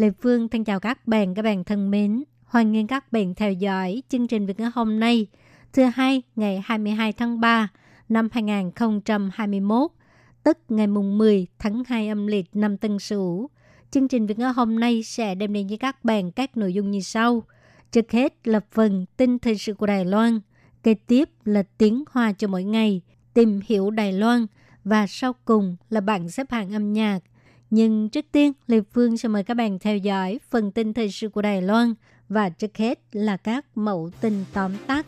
Lê Phương thân chào các bạn, các bạn thân mến. Hoan nghênh các bạn theo dõi chương trình Việt ngữ hôm nay, thứ hai ngày 22 tháng 3 năm 2021, tức ngày mùng 10 tháng 2 âm lịch năm Tân Sửu. Chương trình Việt ngữ hôm nay sẽ đem đến với các bạn các nội dung như sau. Trước hết là phần tin thời sự của Đài Loan, kế tiếp là tiếng hoa cho mỗi ngày, tìm hiểu Đài Loan và sau cùng là bảng xếp hạng âm nhạc. Nhưng trước tiên, Lê Phương sẽ mời các bạn theo dõi phần tin thời sự của Đài Loan và trước hết là các mẫu tin tóm tắt.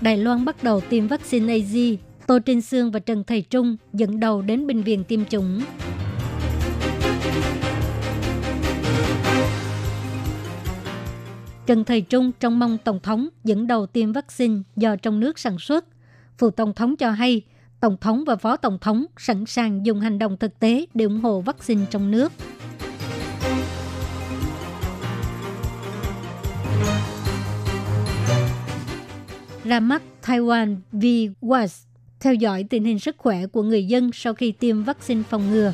Đài Loan bắt đầu tiêm vaccine AZ. Tô Trinh Sương và Trần Thầy Trung dẫn đầu đến bệnh viện tiêm chủng. Trần Thầy Trung trong mong Tổng thống dẫn đầu tiêm vaccine do trong nước sản xuất. Phụ Tổng thống cho hay, Tổng thống và Phó Tổng thống sẵn sàng dùng hành động thực tế để ủng hộ vaccine trong nước. Ra mắt Taiwan v Was theo dõi tình hình sức khỏe của người dân sau khi tiêm vaccine phòng ngừa.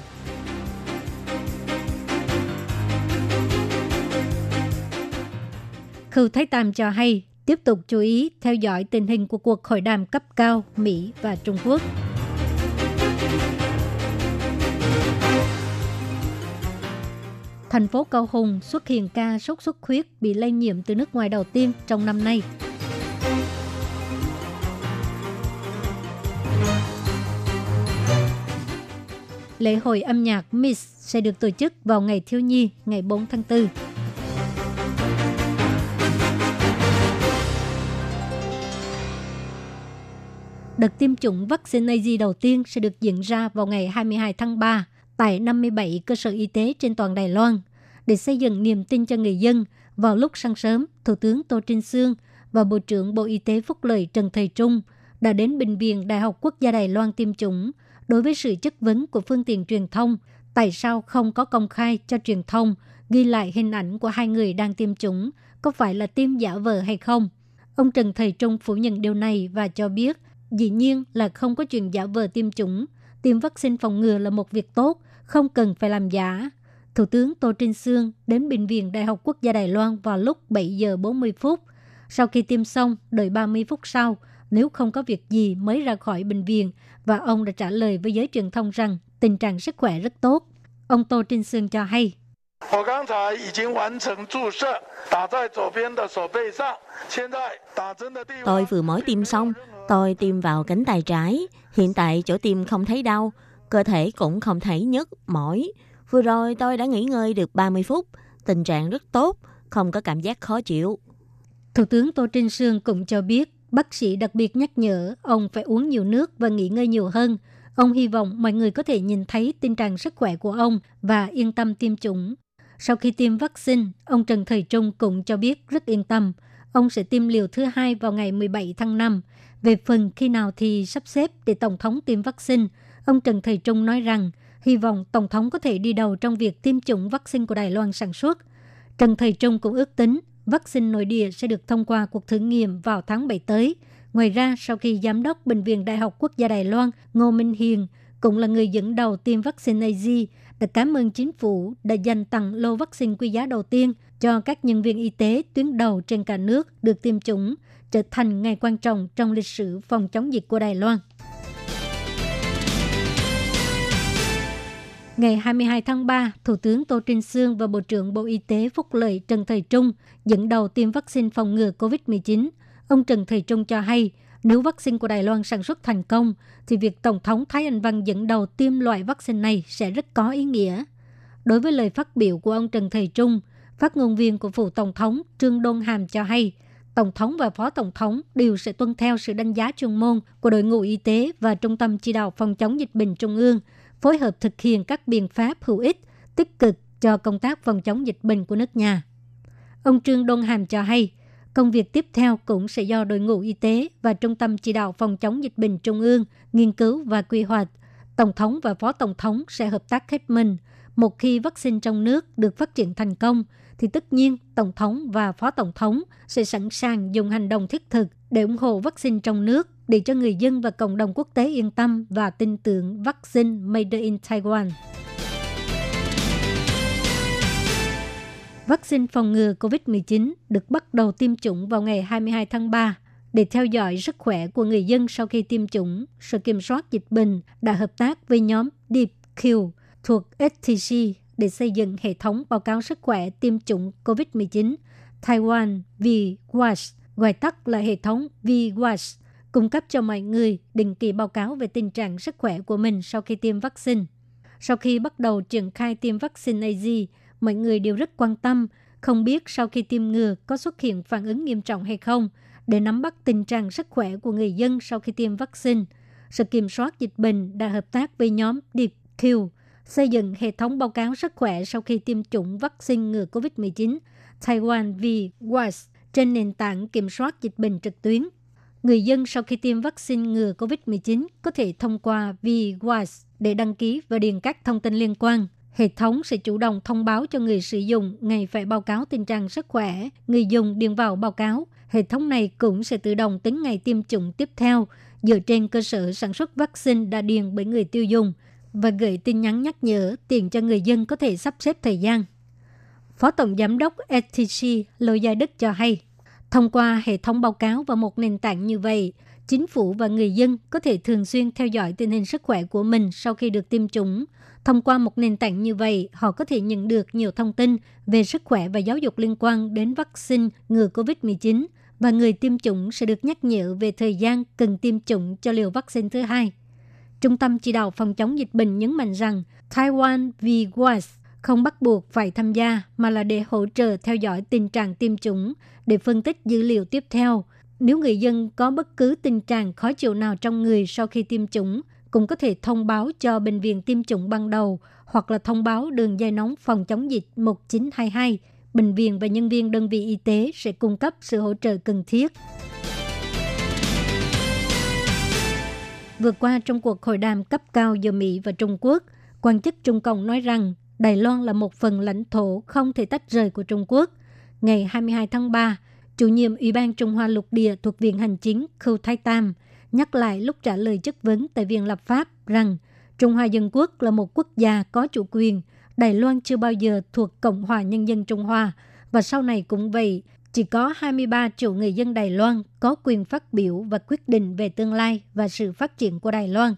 Khưu Thái Tam cho hay, tiếp tục chú ý theo dõi tình hình của cuộc hội đàm cấp cao Mỹ và Trung Quốc. Thành phố Cao Hùng xuất hiện ca sốt xuất huyết bị lây nhiễm từ nước ngoài đầu tiên trong năm nay. Lễ hội âm nhạc Miss sẽ được tổ chức vào ngày thiếu nhi, ngày 4 tháng 4. Đợt tiêm chủng vaccine AZ đầu tiên sẽ được diễn ra vào ngày 22 tháng 3 tại 57 cơ sở y tế trên toàn Đài Loan. Để xây dựng niềm tin cho người dân, vào lúc sáng sớm, Thủ tướng Tô Trinh Sương và Bộ trưởng Bộ Y tế Phúc Lợi Trần Thầy Trung đã đến Bệnh viện Đại học Quốc gia Đài Loan tiêm chủng. Đối với sự chất vấn của phương tiện truyền thông, tại sao không có công khai cho truyền thông ghi lại hình ảnh của hai người đang tiêm chủng, có phải là tiêm giả vờ hay không? Ông Trần Thầy Trung phủ nhận điều này và cho biết – Dĩ nhiên là không có chuyện giả vờ tiêm chủng. Tiêm vaccine phòng ngừa là một việc tốt, không cần phải làm giả. Thủ tướng Tô Trinh Sương đến Bệnh viện Đại học Quốc gia Đài Loan vào lúc 7 giờ 40 phút. Sau khi tiêm xong, đợi 30 phút sau, nếu không có việc gì mới ra khỏi bệnh viện và ông đã trả lời với giới truyền thông rằng tình trạng sức khỏe rất tốt. Ông Tô Trinh Sương cho hay. 我刚才已经完成注射，打在左边的手背上。现在打针的地方 Tôi vừa mới tiêm xong, tôi tiêm vào cánh tay trái. Hiện tại chỗ tiêm không thấy đau, cơ thể cũng không thấy nhức, mỏi. Vừa rồi tôi đã nghỉ ngơi được 30 phút, tình trạng rất tốt, không có cảm giác khó chịu. Thủ tướng Tô Trinh Sương cũng cho biết, bác sĩ đặc biệt nhắc nhở ông phải uống nhiều nước và nghỉ ngơi nhiều hơn. Ông hy vọng mọi người có thể nhìn thấy tình trạng sức khỏe của ông và yên tâm tiêm chủng. sau khi tiêm vaccine, ông Trần Thời Trung cũng cho biết rất yên tâm. Ông sẽ tiêm liều thứ hai vào ngày 17 tháng 5. Về phần khi nào thì sắp xếp để Tổng thống tiêm vaccine, ông Trần Thời Trung nói rằng hy vọng Tổng thống có thể đi đầu trong việc tiêm chủng vaccine của Đài Loan sản xuất. Trần Thời Trung cũng ước tính vaccine nội địa sẽ được thông qua cuộc thử nghiệm vào tháng 7 tới. Ngoài ra, sau khi Giám đốc Bệnh viện Đại học Quốc gia Đài Loan Ngô Minh Hiền cũng là người dẫn đầu tiêm vaccine AZ cảm ơn chính phủ đã dành tặng lô vaccine quý giá đầu tiên cho các nhân viên y tế tuyến đầu trên cả nước được tiêm chủng, trở thành ngày quan trọng trong lịch sử phòng chống dịch của Đài Loan. Ngày 22 tháng 3, Thủ tướng Tô Trinh Sương và Bộ trưởng Bộ Y tế Phúc Lợi Trần Thời Trung dẫn đầu tiêm vaccine phòng ngừa COVID-19. Ông Trần Thời Trung cho hay, nếu vaccine của Đài Loan sản xuất thành công, thì việc Tổng thống Thái Anh Văn dẫn đầu tiêm loại vaccine này sẽ rất có ý nghĩa. Đối với lời phát biểu của ông Trần Thầy Trung, Phát ngôn viên của phủ Tổng thống Trương Đôn Hàm cho hay, Tổng thống và Phó Tổng thống đều sẽ tuân theo sự đánh giá chuyên môn của đội ngũ y tế và Trung tâm Chỉ đạo Phòng chống dịch bệnh Trung ương, phối hợp thực hiện các biện pháp hữu ích, tích cực cho công tác phòng chống dịch bệnh của nước nhà. Ông Trương Đôn Hàm cho hay, công việc tiếp theo cũng sẽ do đội ngũ y tế và Trung tâm Chỉ đạo Phòng chống dịch bệnh Trung ương nghiên cứu và quy hoạch. Tổng thống và Phó Tổng thống sẽ hợp tác hết mình. Một khi vaccine trong nước được phát triển thành công, thì tất nhiên Tổng thống và Phó Tổng thống sẽ sẵn sàng dùng hành động thiết thực để ủng hộ vaccine trong nước để cho người dân và cộng đồng quốc tế yên tâm và tin tưởng vaccine Made in Taiwan. Vaccine phòng ngừa COVID-19 được bắt đầu tiêm chủng vào ngày 22 tháng 3. Để theo dõi sức khỏe của người dân sau khi tiêm chủng, Sở Kiểm soát Dịch bệnh đã hợp tác với nhóm DeepQ thuộc STC để xây dựng hệ thống báo cáo sức khỏe tiêm chủng COVID-19 Taiwan VWAS, gọi tắt là hệ thống VWAS, cung cấp cho mọi người định kỳ báo cáo về tình trạng sức khỏe của mình sau khi tiêm vaccine. Sau khi bắt đầu triển khai tiêm vaccine AZ, mọi người đều rất quan tâm, không biết sau khi tiêm ngừa có xuất hiện phản ứng nghiêm trọng hay không, để nắm bắt tình trạng sức khỏe của người dân sau khi tiêm vaccine. Sự kiểm soát dịch bệnh đã hợp tác với nhóm DeepQ, xây dựng hệ thống báo cáo sức khỏe sau khi tiêm chủng vaccine ngừa COVID-19 Taiwan V-Wise trên nền tảng kiểm soát dịch bệnh trực tuyến. Người dân sau khi tiêm vaccine ngừa COVID-19 có thể thông qua V-Wise để đăng ký và điền các thông tin liên quan. Hệ thống sẽ chủ động thông báo cho người sử dụng ngày phải báo cáo tình trạng sức khỏe. Người dùng điền vào báo cáo. Hệ thống này cũng sẽ tự động tính ngày tiêm chủng tiếp theo dựa trên cơ sở sản xuất vaccine đã điền bởi người tiêu dùng và gửi tin nhắn nhắc nhở tiền cho người dân có thể sắp xếp thời gian. Phó Tổng Giám đốc STC Lô Gia Đức cho hay, thông qua hệ thống báo cáo và một nền tảng như vậy, chính phủ và người dân có thể thường xuyên theo dõi tình hình sức khỏe của mình sau khi được tiêm chủng. Thông qua một nền tảng như vậy, họ có thể nhận được nhiều thông tin về sức khỏe và giáo dục liên quan đến vaccine ngừa COVID-19 và người tiêm chủng sẽ được nhắc nhở về thời gian cần tiêm chủng cho liều vaccine thứ hai. Trung tâm chỉ đạo phòng chống dịch bệnh nhấn mạnh rằng Taiwan VWAS không bắt buộc phải tham gia mà là để hỗ trợ theo dõi tình trạng tiêm chủng để phân tích dữ liệu tiếp theo. Nếu người dân có bất cứ tình trạng khó chịu nào trong người sau khi tiêm chủng, cũng có thể thông báo cho bệnh viện tiêm chủng ban đầu hoặc là thông báo đường dây nóng phòng chống dịch 1922. Bệnh viện và nhân viên đơn vị y tế sẽ cung cấp sự hỗ trợ cần thiết. Vừa qua trong cuộc hội đàm cấp cao giữa Mỹ và Trung Quốc, quan chức Trung Cộng nói rằng Đài Loan là một phần lãnh thổ không thể tách rời của Trung Quốc. Ngày 22 tháng 3, chủ nhiệm Ủy ban Trung Hoa lục địa thuộc Viện Hành chính Khâu Thái Tam nhắc lại lúc trả lời chất vấn tại Viện Lập pháp rằng Trung Hoa Dân Quốc là một quốc gia có chủ quyền, Đài Loan chưa bao giờ thuộc Cộng hòa Nhân dân Trung Hoa và sau này cũng vậy, chỉ có 23 triệu người dân Đài Loan có quyền phát biểu và quyết định về tương lai và sự phát triển của Đài Loan.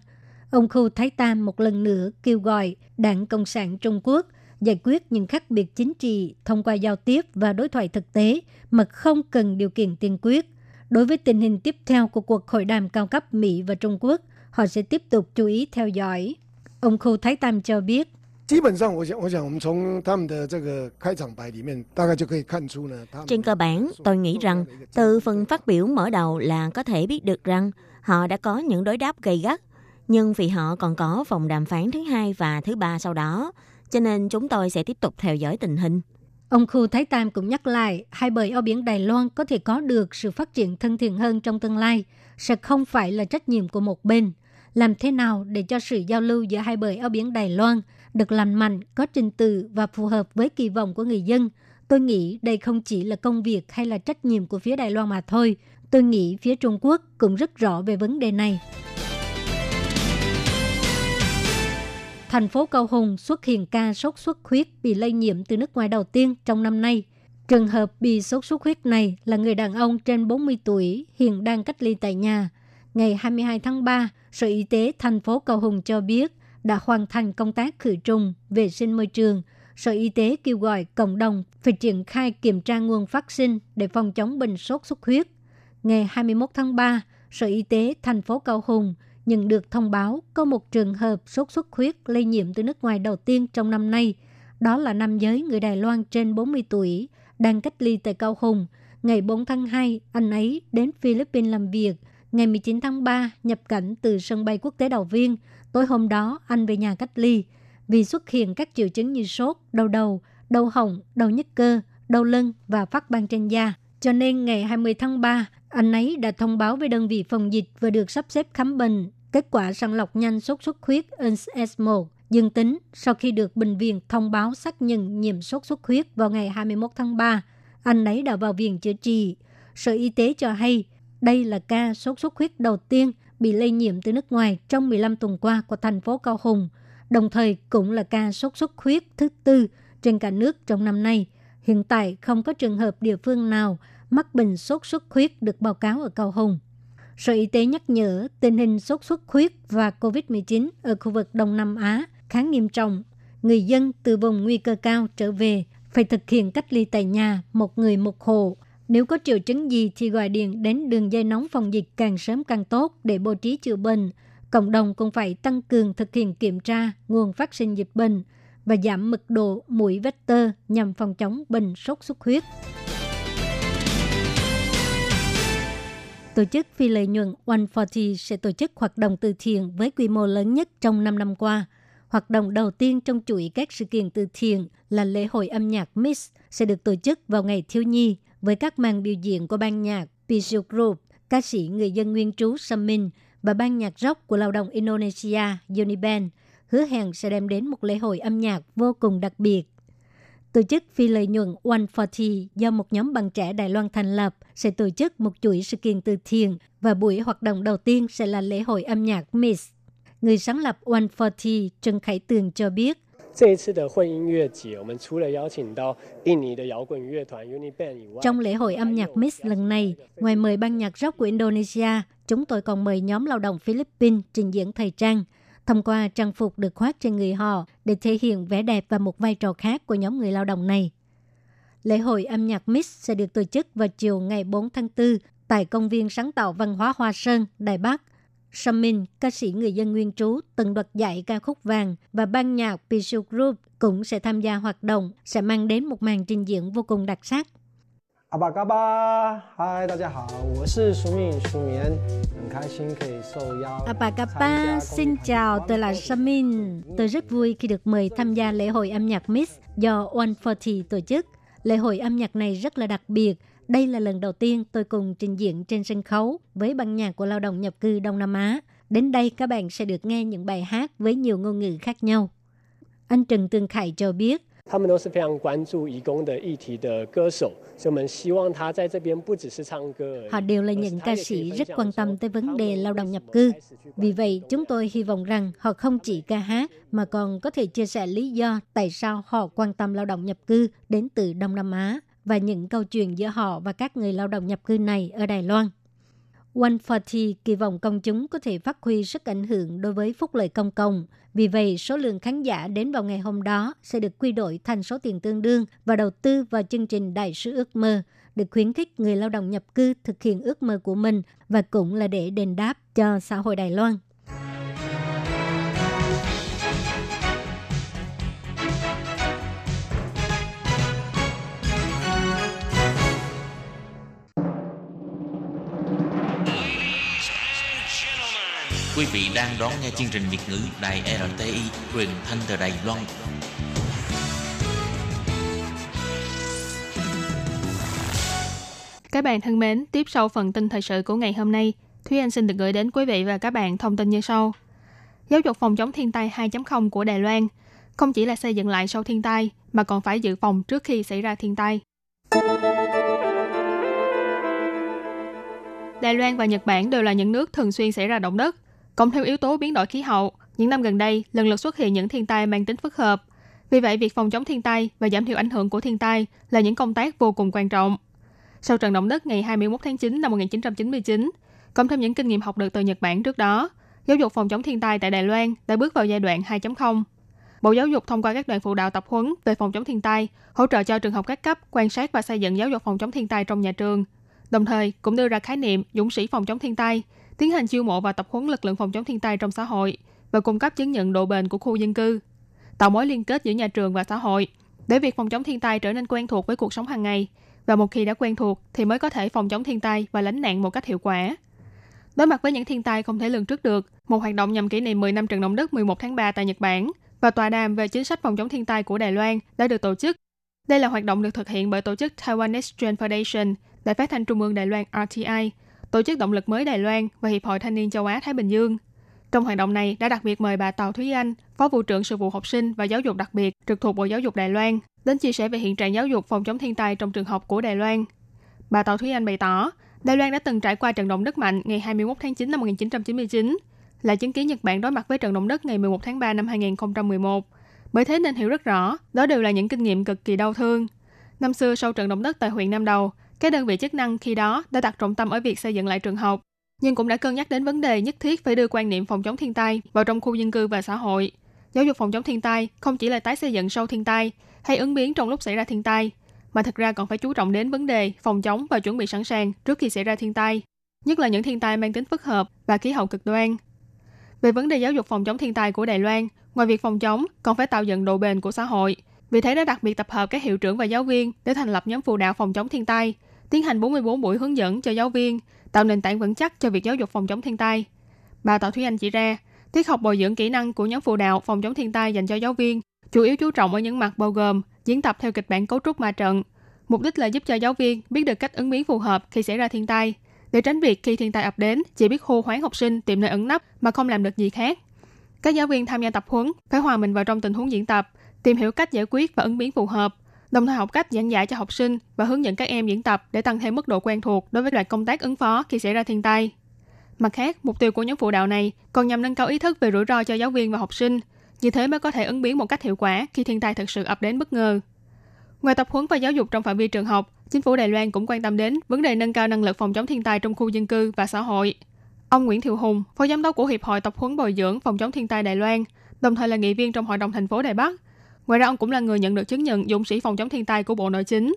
Ông Khu Thái Tam một lần nữa kêu gọi Đảng Cộng sản Trung Quốc giải quyết những khác biệt chính trị thông qua giao tiếp và đối thoại thực tế mà không cần điều kiện tiên quyết. Đối với tình hình tiếp theo của cuộc hội đàm cao cấp Mỹ và Trung Quốc, họ sẽ tiếp tục chú ý theo dõi. Ông Khu Thái Tam cho biết, 基本上，我想，我想我们从他们的这个开场白里面，大概就可以看出呢。Trên cơ bản, tôi nghĩ rằng từ phần phát biểu mở đầu là có thể biết được rằng họ đã có những đối đáp gay gắt, nhưng vì họ còn có vòng đàm phán thứ hai và thứ ba sau đó, cho nên chúng tôi sẽ tiếp tục theo dõi tình hình. Ông Khu Thái Tam cũng nhắc lại, hai bờ eo biển Đài Loan có thể có được sự phát triển thân thiện hơn trong tương lai, sẽ không phải là trách nhiệm của một bên. Làm thế nào để cho sự giao lưu giữa hai bờ eo biển Đài Loan được lành mạnh, có trình tự và phù hợp với kỳ vọng của người dân. Tôi nghĩ đây không chỉ là công việc hay là trách nhiệm của phía Đài Loan mà thôi. Tôi nghĩ phía Trung Quốc cũng rất rõ về vấn đề này. Thành phố Cao Hùng xuất hiện ca sốt xuất huyết bị lây nhiễm từ nước ngoài đầu tiên trong năm nay. Trường hợp bị sốt xuất huyết này là người đàn ông trên 40 tuổi, hiện đang cách ly tại nhà. Ngày 22 tháng 3, Sở Y tế thành phố Cao Hùng cho biết đã hoàn thành công tác khử trùng, vệ sinh môi trường. Sở Y tế kêu gọi cộng đồng phải triển khai kiểm tra nguồn phát sinh để phòng chống bệnh sốt xuất huyết. Ngày 21 tháng 3, Sở Y tế thành phố Cao Hùng nhận được thông báo có một trường hợp sốt xuất huyết lây nhiễm từ nước ngoài đầu tiên trong năm nay. Đó là nam giới người Đài Loan trên 40 tuổi, đang cách ly tại Cao Hùng. Ngày 4 tháng 2, anh ấy đến Philippines làm việc. Ngày 19 tháng 3, nhập cảnh từ sân bay quốc tế Đào Viên. Tối hôm đó, anh về nhà cách ly. Vì xuất hiện các triệu chứng như sốt, đau đầu, đau họng, đau nhức cơ, đau lưng và phát ban trên da. Cho nên ngày 20 tháng 3, anh ấy đã thông báo với đơn vị phòng dịch và được sắp xếp khám bệnh. Kết quả sàng lọc nhanh sốt xuất huyết NS1 dương tính sau khi được bệnh viện thông báo xác nhận nhiễm sốt xuất huyết vào ngày 21 tháng 3. Anh ấy đã vào viện chữa trị. Sở Y tế cho hay đây là ca sốt xuất huyết đầu tiên bị lây nhiễm từ nước ngoài trong 15 tuần qua của thành phố Cao Hùng, đồng thời cũng là ca sốt xuất huyết thứ tư trên cả nước trong năm nay. Hiện tại không có trường hợp địa phương nào mắc bệnh sốt xuất huyết được báo cáo ở Cao Hùng. Sở Y tế nhắc nhở tình hình sốt xuất huyết và COVID-19 ở khu vực Đông Nam Á khá nghiêm trọng. Người dân từ vùng nguy cơ cao trở về phải thực hiện cách ly tại nhà một người một hộ. Nếu có triệu chứng gì thì gọi điện đến đường dây nóng phòng dịch càng sớm càng tốt để bố trí chữa bệnh. Cộng đồng cũng phải tăng cường thực hiện kiểm tra nguồn phát sinh dịch bệnh và giảm mật độ mũi vector nhằm phòng chống bệnh sốt xuất huyết. Tổ chức phi lợi nhuận 140 sẽ tổ chức hoạt động từ thiện với quy mô lớn nhất trong 5 năm qua. Hoạt động đầu tiên trong chuỗi các sự kiện từ thiện là lễ hội âm nhạc miss sẽ được tổ chức vào ngày thiếu nhi với các màn biểu diễn của ban nhạc Pisu Group, ca sĩ người dân nguyên trú Samin và ban nhạc rock của lao động Indonesia Uniband hứa hẹn sẽ đem đến một lễ hội âm nhạc vô cùng đặc biệt. Tổ chức phi lợi nhuận 140 do một nhóm bằng trẻ Đài Loan thành lập sẽ tổ chức một chuỗi sự kiện từ thiện và buổi hoạt động đầu tiên sẽ là lễ hội âm nhạc Miss. Người sáng lập 140 Trần Khải Tường cho biết, trong lễ hội âm nhạc Miss lần này, ngoài mời ban nhạc rock của Indonesia, chúng tôi còn mời nhóm lao động Philippines trình diễn thời trang – thông qua trang phục được khoác trên người họ để thể hiện vẻ đẹp và một vai trò khác của nhóm người lao động này. Lễ hội âm nhạc Mix sẽ được tổ chức vào chiều ngày 4 tháng 4 tại công viên sáng tạo văn hóa Hoa Sơn, Đài Bắc. Samin, ca sĩ người dân nguyên trú, từng đoạt giải ca khúc vàng và ban nhạc Pisu Group cũng sẽ tham gia hoạt động, sẽ mang đến một màn trình diễn vô cùng đặc sắc. 阿巴嘎巴，嗨，大家好，我是苏敏苏棉，很开心可以受邀。阿巴嘎巴, xin chào, tôi là Samin. Tôi rất vui khi được mời tham gia lễ hội âm nhạc Miss do 140 tổ chức. Lễ hội âm nhạc này rất là đặc biệt. Đây là lần đầu tiên tôi cùng trình diễn trên sân khấu với ban nhạc của lao động nhập cư Đông Nam Á. Đến đây các bạn sẽ được nghe những bài hát với nhiều ngôn ngữ khác nhau. Anh Trần Tương Khải cho biết, 他们都是非常关注移工的议题的歌手，所以我们希望他在这边不只是唱歌。Họ đều là những ca sĩ rất quan tâm tới vấn đề lao động nhập cư. Vì vậy, chúng tôi hy vọng rằng họ không chỉ ca hát mà còn có thể chia sẻ lý do tại sao họ quan tâm lao động nhập cư đến từ Đông Nam Á và những câu chuyện giữa họ và các người lao động nhập cư này ở Đài Loan. 140 kỳ vọng công chúng có thể phát huy sức ảnh hưởng đối với phúc lợi công cộng. Vì vậy, số lượng khán giả đến vào ngày hôm đó sẽ được quy đổi thành số tiền tương đương và đầu tư vào chương trình Đại sứ ước mơ, được khuyến khích người lao động nhập cư thực hiện ước mơ của mình và cũng là để đền đáp cho xã hội Đài Loan. Quý vị đang đón nghe chương trình Việt ngữ Đài RTI truyền thanh từ Đài Loan. Các bạn thân mến, tiếp sau phần tin thời sự của ngày hôm nay, Thúy Anh xin được gửi đến quý vị và các bạn thông tin như sau. Giáo dục phòng chống thiên tai 2.0 của Đài Loan không chỉ là xây dựng lại sau thiên tai mà còn phải dự phòng trước khi xảy ra thiên tai. Đài Loan và Nhật Bản đều là những nước thường xuyên xảy ra động đất. Cộng thêm yếu tố biến đổi khí hậu, những năm gần đây lần lượt xuất hiện những thiên tai mang tính phức hợp. Vì vậy, việc phòng chống thiên tai và giảm thiểu ảnh hưởng của thiên tai là những công tác vô cùng quan trọng. Sau trận động đất ngày 21 tháng 9 năm 1999, cộng thêm những kinh nghiệm học được từ Nhật Bản trước đó, giáo dục phòng chống thiên tai tại Đài Loan đã bước vào giai đoạn 2.0. Bộ Giáo dục thông qua các đoàn phụ đạo tập huấn về phòng chống thiên tai, hỗ trợ cho trường học các cấp quan sát và xây dựng giáo dục phòng chống thiên tai trong nhà trường. Đồng thời, cũng đưa ra khái niệm dũng sĩ phòng chống thiên tai tiến hành chiêu mộ và tập huấn lực lượng phòng chống thiên tai trong xã hội và cung cấp chứng nhận độ bền của khu dân cư. tạo mối liên kết giữa nhà trường và xã hội để việc phòng chống thiên tai trở nên quen thuộc với cuộc sống hàng ngày. Và một khi đã quen thuộc thì mới có thể phòng chống thiên tai và lánh nạn một cách hiệu quả. Đối mặt với những thiên tai không thể lường trước được, một hoạt động nhằm kỷ niệm 10 năm trận động đất 11 tháng 3 tại Nhật Bản và tọa đàm về chính sách phòng chống thiên tai của Đài Loan đã được tổ chức. Đây là hoạt động được thực hiện bởi tổ chức Taiwan Next Gen Foundation, Đài phát thanh Trung ương Đài Loan RTI, Tổ chức Động lực mới Đài Loan và Hiệp hội Thanh niên châu Á Thái Bình Dương. Trong hoạt động này đã đặc biệt mời bà Tàu Thúy Anh, Phó vụ trưởng sự vụ học sinh và giáo dục đặc biệt trực thuộc Bộ Giáo dục Đài Loan, đến chia sẻ về hiện trạng giáo dục phòng chống thiên tai trong trường học của Đài Loan. Bà Tàu Thúy Anh bày tỏ, Đài Loan đã từng trải qua trận động đất mạnh ngày 21 tháng 9 năm 1999, là chứng kiến Nhật Bản đối mặt với trận động đất ngày 11 tháng 3 năm 2011. Bởi thế nên hiểu rất rõ, đó đều là những kinh nghiệm cực kỳ đau thương. Năm xưa sau trận động đất tại huyện Nam Đầu, các đơn vị chức năng khi đó đã đặt trọng tâm ở việc xây dựng lại trường học, nhưng cũng đã cân nhắc đến vấn đề nhất thiết phải đưa quan niệm phòng chống thiên tai vào trong khu dân cư và xã hội. Giáo dục phòng chống thiên tai không chỉ là tái xây dựng sau thiên tai hay ứng biến trong lúc xảy ra thiên tai, mà thực ra còn phải chú trọng đến vấn đề phòng chống và chuẩn bị sẵn sàng trước khi xảy ra thiên tai, nhất là những thiên tai mang tính phức hợp và khí hậu cực đoan. Về vấn đề giáo dục phòng chống thiên tai của Đài Loan, ngoài việc phòng chống, còn phải tạo dựng độ bền của xã hội. Vì thế đã đặc biệt tập hợp các hiệu trưởng và giáo viên để thành lập nhóm phụ đạo phòng chống thiên tai, tiến hành 44 buổi hướng dẫn cho giáo viên, tạo nền tảng vững chắc cho việc giáo dục phòng chống thiên tai. Bà Tào Thúy Anh chỉ ra, tiết học bồi dưỡng kỹ năng của nhóm phụ đạo phòng chống thiên tai dành cho giáo viên chủ yếu chú trọng ở những mặt bao gồm diễn tập theo kịch bản cấu trúc ma trận. Mục đích là giúp cho giáo viên biết được cách ứng biến phù hợp khi xảy ra thiên tai, để tránh việc khi thiên tai ập đến chỉ biết hô hoáng học sinh tìm nơi ẩn nấp mà không làm được gì khác. Các giáo viên tham gia tập huấn phải hòa mình vào trong tình huống diễn tập, tìm hiểu cách giải quyết và ứng biến phù hợp, đồng thời học cách giảng giải cho học sinh và hướng dẫn các em diễn tập để tăng thêm mức độ quen thuộc đối với loại công tác ứng phó khi xảy ra thiên tai. Mặt khác, mục tiêu của nhóm phụ đạo này còn nhằm nâng cao ý thức về rủi ro cho giáo viên và học sinh, như thế mới có thể ứng biến một cách hiệu quả khi thiên tai thực sự ập đến bất ngờ. Ngoài tập huấn và giáo dục trong phạm vi trường học, chính phủ Đài Loan cũng quan tâm đến vấn đề nâng cao năng lực phòng chống thiên tai trong khu dân cư và xã hội. Ông Nguyễn Thiệu Hùng, phó giám đốc của Hiệp hội tập huấn bồi dưỡng phòng chống thiên tai Đài Loan, đồng thời là nghị viên trong hội đồng thành phố Đài Bắc. Ngoài ra ông cũng là người nhận được chứng nhận dũng sĩ phòng chống thiên tai của Bộ Nội chính.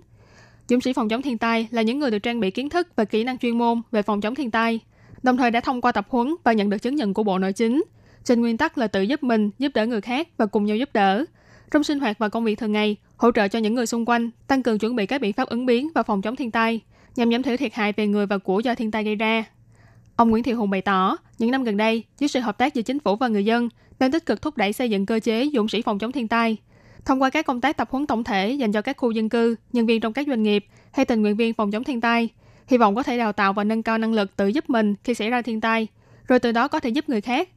Dũng sĩ phòng chống thiên tai là những người được trang bị kiến thức và kỹ năng chuyên môn về phòng chống thiên tai, đồng thời đã thông qua tập huấn và nhận được chứng nhận của Bộ Nội chính. Trên nguyên tắc là tự giúp mình, giúp đỡ người khác và cùng nhau giúp đỡ. Trong sinh hoạt và công việc thường ngày, hỗ trợ cho những người xung quanh, tăng cường chuẩn bị các biện pháp ứng biến và phòng chống thiên tai, nhằm giảm thiểu thiệt hại về người và của do thiên tai gây ra. Ông Nguyễn Thị Hùng bày tỏ, những năm gần đây, dưới sự hợp tác giữa chính phủ và người dân, đang tích cực thúc đẩy xây dựng cơ chế dũng sĩ phòng chống thiên tai. Thông qua các công tác tập huấn tổng thể dành cho các khu dân cư, nhân viên trong các doanh nghiệp hay tình nguyện viên phòng chống thiên tai, hy vọng có thể đào tạo và nâng cao năng lực tự giúp mình khi xảy ra thiên tai, rồi từ đó có thể giúp người khác.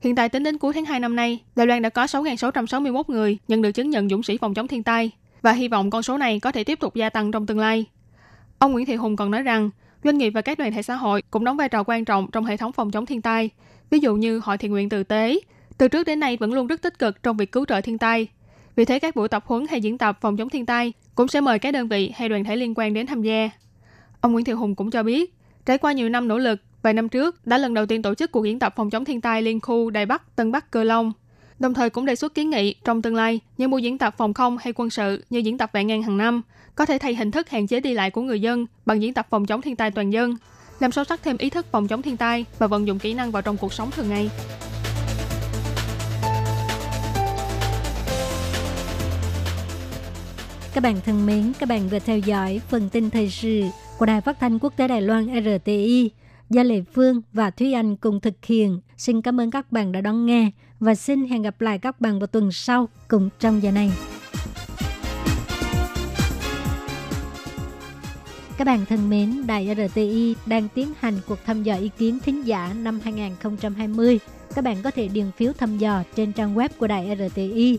Hiện tại tính đến cuối tháng 2 năm nay, Đài Loan đã có 6.661 người nhận được chứng nhận dũng sĩ phòng chống thiên tai và hy vọng con số này có thể tiếp tục gia tăng trong tương lai. Ông Nguyễn Thị Hùng còn nói rằng, doanh nghiệp và các đoàn thể xã hội cũng đóng vai trò quan trọng trong hệ thống phòng chống thiên tai. Ví dụ như Hội Thiện nguyện Tử tế, từ trước đến nay vẫn luôn rất tích cực trong việc cứu trợ thiên tai. Vì thế các buổi tập huấn hay diễn tập phòng chống thiên tai cũng sẽ mời các đơn vị hay đoàn thể liên quan đến tham gia. Ông Nguyễn Thiệu Hùng cũng cho biết, trải qua nhiều năm nỗ lực, vài năm trước đã lần đầu tiên tổ chức cuộc diễn tập phòng chống thiên tai liên khu Đài Bắc, Tân Bắc, Cơ Long. Đồng thời cũng đề xuất kiến nghị trong tương lai những buổi diễn tập phòng không hay quân sự như diễn tập vạn ngàn hàng năm có thể thay hình thức hạn chế đi lại của người dân bằng diễn tập phòng chống thiên tai toàn dân, làm sâu sắc thêm ý thức phòng chống thiên tai và vận dụng kỹ năng vào trong cuộc sống thường ngày. Các bạn thân mến, các bạn vừa theo dõi phần tin thời sự của Đài Phát thanh Quốc tế Đài Loan RTI do Lệ Phương và Thúy Anh cùng thực hiện. Xin cảm ơn các bạn đã đón nghe và xin hẹn gặp lại các bạn vào tuần sau cùng trong giờ này. Các bạn thân mến, Đài RTI đang tiến hành cuộc thăm dò ý kiến thính giả năm 2020. Các bạn có thể điền phiếu thăm dò trên trang web của Đài RTI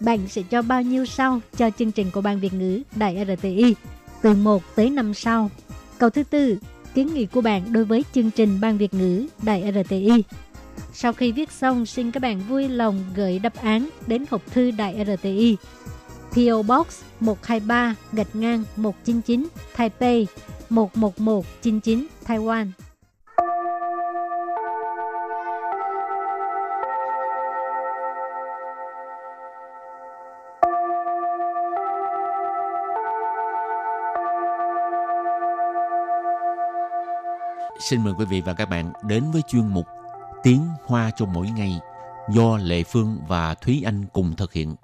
bạn sẽ cho bao nhiêu sao cho chương trình của ban Việt ngữ Đài RTI? Từ 1 tới 5 sao. Câu thứ tư, kiến nghị của bạn đối với chương trình ban Việt ngữ Đài RTI. Sau khi viết xong, xin các bạn vui lòng gửi đáp án đến hộp thư Đài RTI. PO Box 123 gạch ngang 199 Taipei 11199 Taiwan. Xin mời quý vị và các bạn đến với chuyên mục Tiếng Hoa cho mỗi ngày do Lệ Phương và Thúy Anh cùng thực hiện.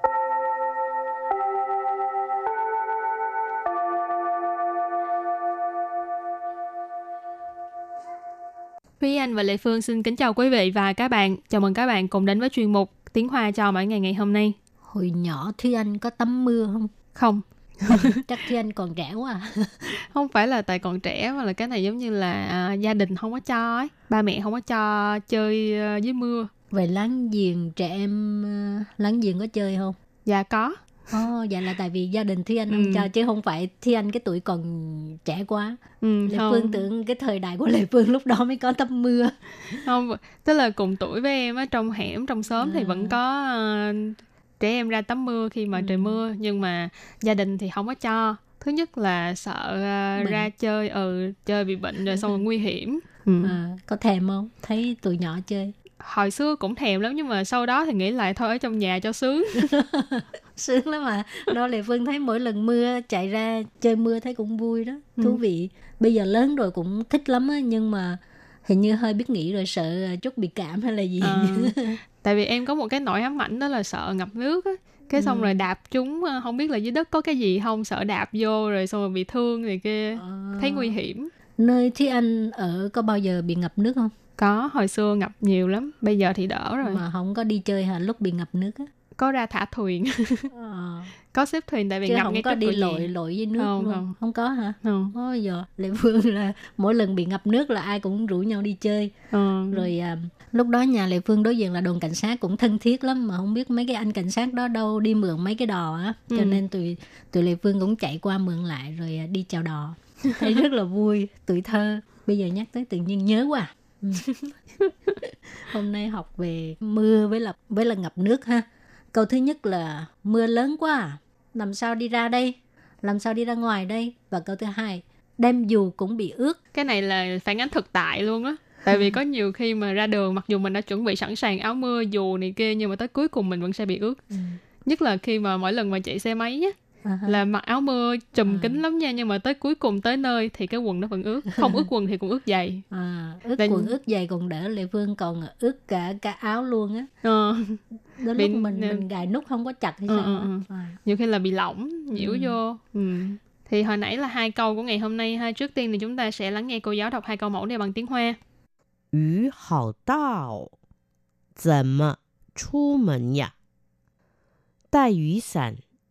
Thúy Anh và Lệ Phương xin kính chào quý vị và các bạn. Chào mừng các bạn cùng đến với chuyên mục Tiếng Hoa cho mỗi ngày ngày hôm nay. Hồi nhỏ Thúy Anh có tắm mưa không? Không, Chắc Anh còn trẻ quá à. không phải là tại còn trẻ mà là cái này giống như là à, gia đình không có cho ấy. Ba mẹ không có cho chơi à, dưới mưa. Vậy láng giềng trẻ em ờ, láng giềng có chơi không? Dạ có. Ồ, vậy là tại vì gia đình Thi Anh không Ừ. cho chứ không phải Thi Anh cái tuổi còn trẻ quá. Ừ, Lệ không. Phương tưởng cái thời đại của Lệ Phương lúc đó mới có tắm mưa. không tức là cùng tuổi với em á trong hẻm trong xóm thì À. vẫn có ờ, trẻ em ra tắm mưa khi mà Ừ. trời mưa nhưng mà gia đình thì không có cho thứ nhất là sợ Bệnh. ra chơi ừ chơi bị bệnh rồi xong rồi nguy hiểm ừ. À, có thèm không? Thấy tụi nhỏ chơi. hồi xưa cũng thèm lắm nhưng mà sau đó thì nghĩ lại thôi ở trong nhà cho sướng Sướng lắm mà. Đó Lệ Phương thấy mỗi lần mưa chạy ra chơi mưa thấy cũng vui đó. Thú Ừ. vị. Bây giờ lớn rồi cũng thích lắm á nhưng mà hình như hơi biết nghĩ rồi sợ chút bị cảm hay là gì. Ờ, tại vì em có một cái nỗi ám ảnh đó là sợ ngập nước á cái xong Ừ. rồi đạp chúng ờ, không biết là dưới đất có cái gì không sợ đạp vô rồi xong rồi bị thương này kia Ờ. thấy nguy hiểm Nơi Thi Anh ở có bao giờ bị ngập nước không? có hồi xưa ngập nhiều lắm bây giờ thì đỡ rồi Mà không có đi chơi hả lúc bị ngập nước á. có ra thả thuyền Ờ. có xếp thuyền tại vì Chứ ngập không ngay có đi lội nhà. lội với nước Không, luôn. không. Không có hả? không Ôi giờ Lệ Phương là mỗi lần bị ngập nước là ai cũng rủ nhau đi chơi. ờ. Rồi à, lúc đó nhà Lệ Phương đối diện là đồn cảnh sát cũng thân thiết lắm mà không biết mấy cái anh cảnh sát đó đâu đi mượn mấy cái đò á. Cho Ừ. nên tụi tụi Lệ Phương cũng chạy qua mượn lại rồi à, đi chào đò. Thấy rất là vui, tuổi thơ. Bây giờ nhắc tới tự nhiên nhớ quá. à. Ừ. Hôm nay học về mưa với là với là ngập nước ha. Câu thứ nhất là mưa lớn quá à. Làm sao đi ra đây? Làm sao đi ra ngoài đây? Và câu thứ hai, đem dù cũng bị ướt. cái này là phản ánh thực tại luôn á tại vì có nhiều khi mà ra đường mặc dù mình đã chuẩn bị sẵn sàng áo mưa dù này kia nhưng mà tới cuối cùng mình vẫn sẽ bị ướt nhất là khi mà mỗi lần mà chạy xe máy á À ha. là mặc áo mưa trùm À. kín lắm nha nhưng mà tới cuối cùng tới nơi thì cái quần nó vẫn ướt không ướt quần thì cũng ướt giày À, ướt Là- quần ướt giày còn đỡ Lệ Phương còn ướt cả cả áo luôn á ờ, đến Bị- lúc mình mình gài nút không có chặt hay Ừ, sao ừ, á. ừ. À. nhiều khi là bị lỏng nhiễu Ừ. vô ừ. thì hồi nãy là hai câu của ngày hôm nay ha trước tiên thì chúng ta sẽ lắng nghe cô giáo đọc hai câu mẫu này bằng tiếng hoa 雨好大哦，怎么出门呀？带雨伞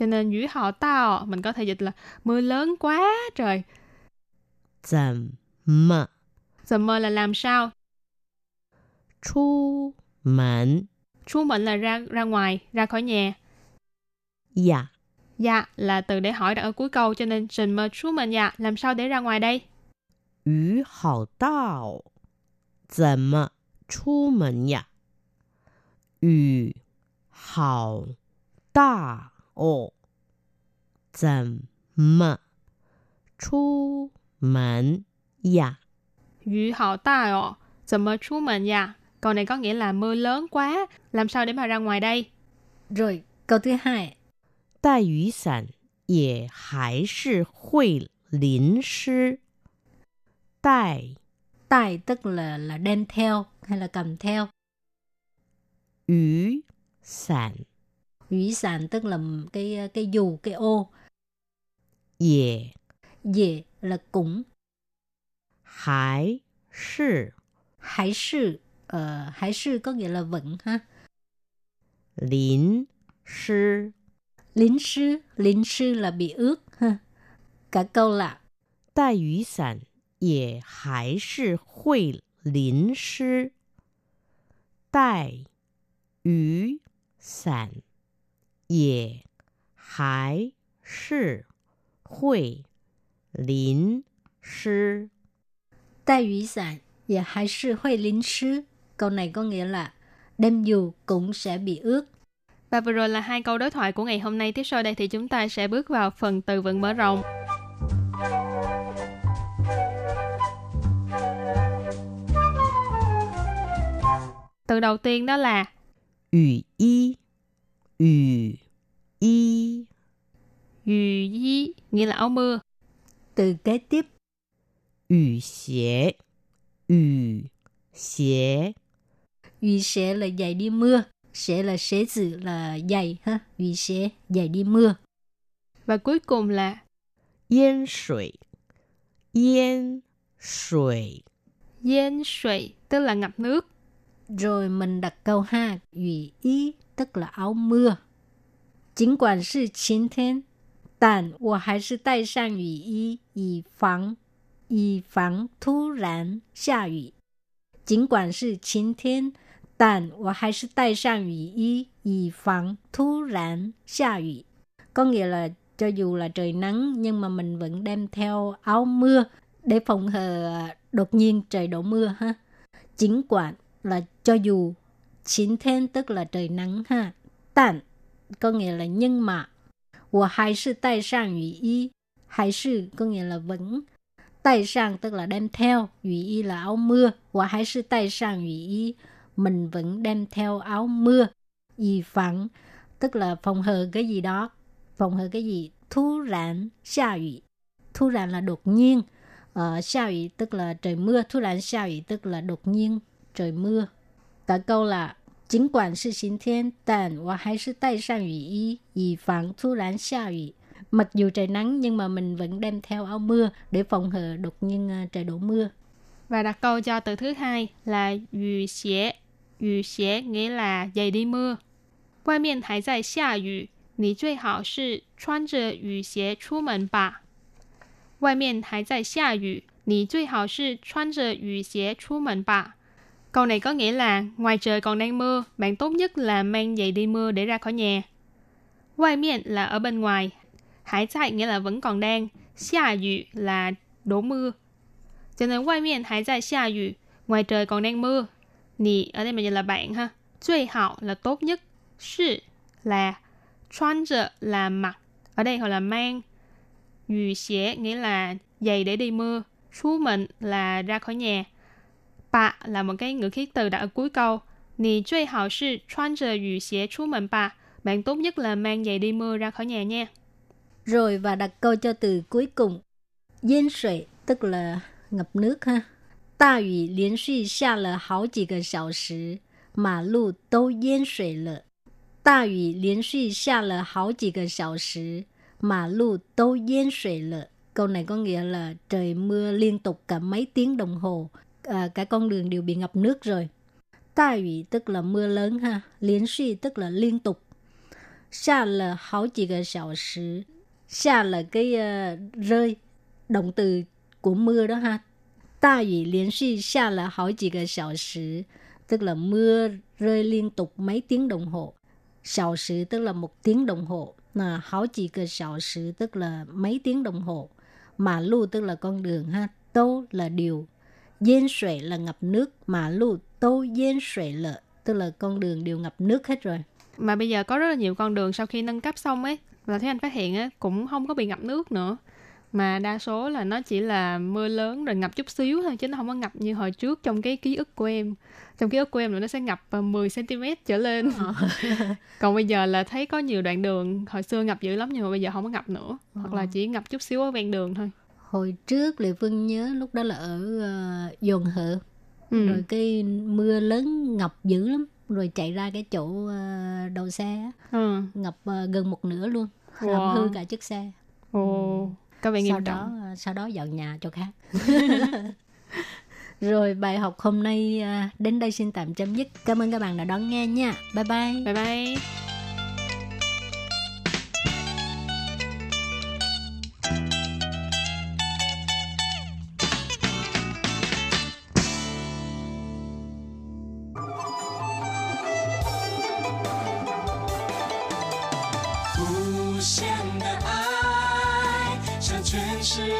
Cho nên dữ họ tao mình có thể dịch là mưa lớn quá trời. Zầm mơ. Zầm mơ là làm sao? Chu mẫn. Chu mẫn là ra ra ngoài, ra khỏi nhà. Dạ. Dạ là từ để hỏi đặt ở cuối câu cho nên trình mơ chu mẫn dạ làm sao để ra ngoài đây? Yu hào tao. Zầm mơ chu mẫn dạ. Yu hào tao. 哦，怎么出门呀？ yu hào ta ồ giờ mơ chú mệnh dạ câu này có nghĩa là mưa lớn quá làm sao để mà ra ngoài đây rồi câu thứ hai 带雨伞也还是会淋湿。带 tài tức là là đem theo hay là cầm theo 雨伞 雨伞 tức là cái cái dù cái ô 也 về là cũng 还是 hải sư ờ, hải sư có nghĩa là vẫn ha 淋湿。 lính sư lính sư là bị ướt ha Cả câu là 带雨伞也还是会淋湿。带雨伞 也还是会淋湿。 Tay雨伞也还是会淋湿. Câu này có nghĩa là đem dù cũng sẽ bị ướt. Và vừa rồi là hai câu đối thoại của ngày hôm nay. Tiếp sau đây thì chúng ta sẽ bước vào phần từ vựng mở rộng. Từ đầu tiên đó là 雨衣，雨衣， yu yi, nghĩa là áo mưa. Từ kế tiếp 雨鞋，雨鞋， Yu sẽ là giày đi mưa. Sẽ là xế tử là giày ha. Yu sẽ giày đi mưa. Và cuối cùng là 淹水，淹水， yen sui, tức là ngập nước. Rồi mình đặt câu ha. Yu y tức là áo mưa. Chính quản是晴天，但我还是带上雨衣，以防以防突然下雨。尽管是晴天，但我还是带上雨衣，以防突然下雨。Có nghĩa là cho dù là trời nắng nhưng mà mình vẫn đem theo áo mưa để phòng hờ đột nhiên trời đổ mưa ha. Chính quản là cho dù, chín thiên tức là trời nắng ha. Tàn có nghĩa là nhưng mà. Wo hai sư tay sang ủy y. Hai sư có nghĩa là vẫn. Tay sang tức là đem theo. Ủy y là áo mưa. Wo hai sư tay sang ủy y. Mình vẫn đem theo áo mưa. Y phẳng tức là phòng hờ cái gì đó. Phòng hờ cái gì? Thu rãn, xa ủy. Thu rãn là đột nhiên. Ờ, xa ủy tức là trời mưa. Thu rãn xa ủy tức là đột nhiên trời mưa. Cả câu là 尽管是晴天，但我还是带上雨衣，以防突然下雨。Mặc dù trời nắng nhưng mà mình vẫn đem theo áo mưa để phòng hờ đột nhiên à, trời đổ mưa. Và đặt câu cho từ thứ hai là yu xie. Yu xie nghĩa là giày đi mưa. 外面还在下雨，你最好是穿着雨鞋出门吧。外面还在下雨，你最好是穿着雨鞋出门吧。 Câu này có nghĩa là ngoài trời còn đang mưa, bạn tốt nhất là mang giày đi mưa để ra khỏi nhà. Ngoài miệng là ở bên ngoài. Hải tại nghĩa là vẫn còn đang. Xia yu là đổ mưa. Cho nên ngoài miệng hải tại xia yu, ngoài trời còn đang mưa. Nì ở đây mình là bạn ha. Duy hảo là tốt nhất. Sư là chuan là mặc. Ở đây gọi là mang. Yu xie nghĩa là giày để đi mưa. Xu mệnh là ra khỏi nhà Bà là một cái ngữ khí từ đặt ở cuối câu. Nì最好是穿着雨鞋出门吧. Bạn tốt nhất là mang giày đi mưa ra khỏi nhà nha. Rồi và đặt câu cho từ cuối cùng. Yên水 tức là ngập nước ha. 大雨连续下了好几个小时，马路都淹水了。大雨连续下了好几个小时，马路都淹水了。Câu này có nghĩa là trời mưa liên tục cả mấy tiếng đồng hồ, à, cả con đường đều bị ngập nước rồi. Ta ủy tức là mưa lớn ha, liên suy tức là liên tục. Xa là hảo chỉ cái xào sứ, xa là cái uh, rơi, động từ của mưa đó ha. Tài ủy liên suy xa là hảo chỉ cái xào sứ, tức là mưa rơi liên tục mấy tiếng đồng hồ. Xào sứ tức là một tiếng đồng hồ, là hảo chỉ cái xào sứ tức là mấy tiếng đồng hồ. Mà lưu tức là con đường ha, tô là điều, Yên 水 là ngập nước. Mà lu tô yên 水 lợ. Tức là con đường đều ngập nước hết rồi. Mà bây giờ có rất là nhiều con đường sau khi nâng cấp xong ấy, và thấy anh phát hiện á, cũng không có bị ngập nước nữa. Mà đa số là nó chỉ là mưa lớn rồi ngập chút xíu thôi, chứ nó không có ngập như hồi trước trong cái ký ức của em. Trong ký ức của em là nó sẽ ngập 10cm trở lên. Còn bây giờ là thấy có nhiều đoạn đường hồi xưa ngập dữ lắm nhưng mà bây giờ không có ngập nữa. Hoặc là chỉ ngập chút xíu ở ven đường thôi. Hồi trước Lệ Phương nhớ lúc đó là ở uh, Dồn Hợ. Ừ. Rồi cái mưa lớn ngập dữ lắm. Rồi chạy ra cái chỗ uh, đầu xe Ừ. ngập uh, gần một nửa luôn. Làm Wow. hư cả chiếc xe. Ồ, có vẻ sau nghiêm đó trọng. uh, sau đó dọn nhà chỗ khác. Rồi bài học hôm nay uh, đến đây xin tạm chấm dứt. Cảm ơn các bạn đã đón nghe nha. Bye bye. Bye bye. 世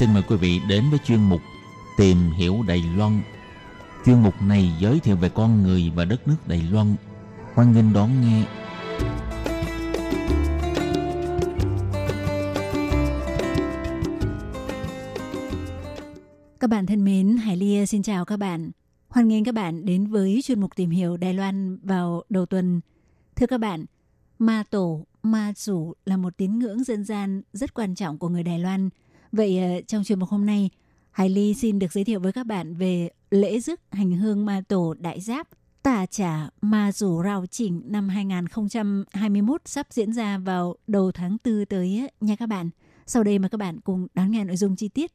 Xin mời quý vị đến với chuyên mục Tìm hiểu Đài Loan. Chuyên mục này giới thiệu về con người và đất nước Đài Loan. Hoan nghênh đón nghe. Các bạn thân mến, Hải Ly xin chào các bạn. Hoan nghênh các bạn đến với chuyên mục tìm hiểu Đài Loan vào đầu tuần. Thưa các bạn, ma tổ, ma chủ là một tín ngưỡng dân gian rất quan trọng của người Đài Loan. Vậy ờ, trong chuyên mục hôm nay, Hải Ly xin được giới thiệu với các bạn về lễ rước hành hương ma tổ đại giáp tà trả ma rủ rào chỉnh năm 2021 sắp diễn ra vào đầu tháng 4 tới nha các bạn. Sau đây mời các bạn cùng đón nghe nội dung chi tiết.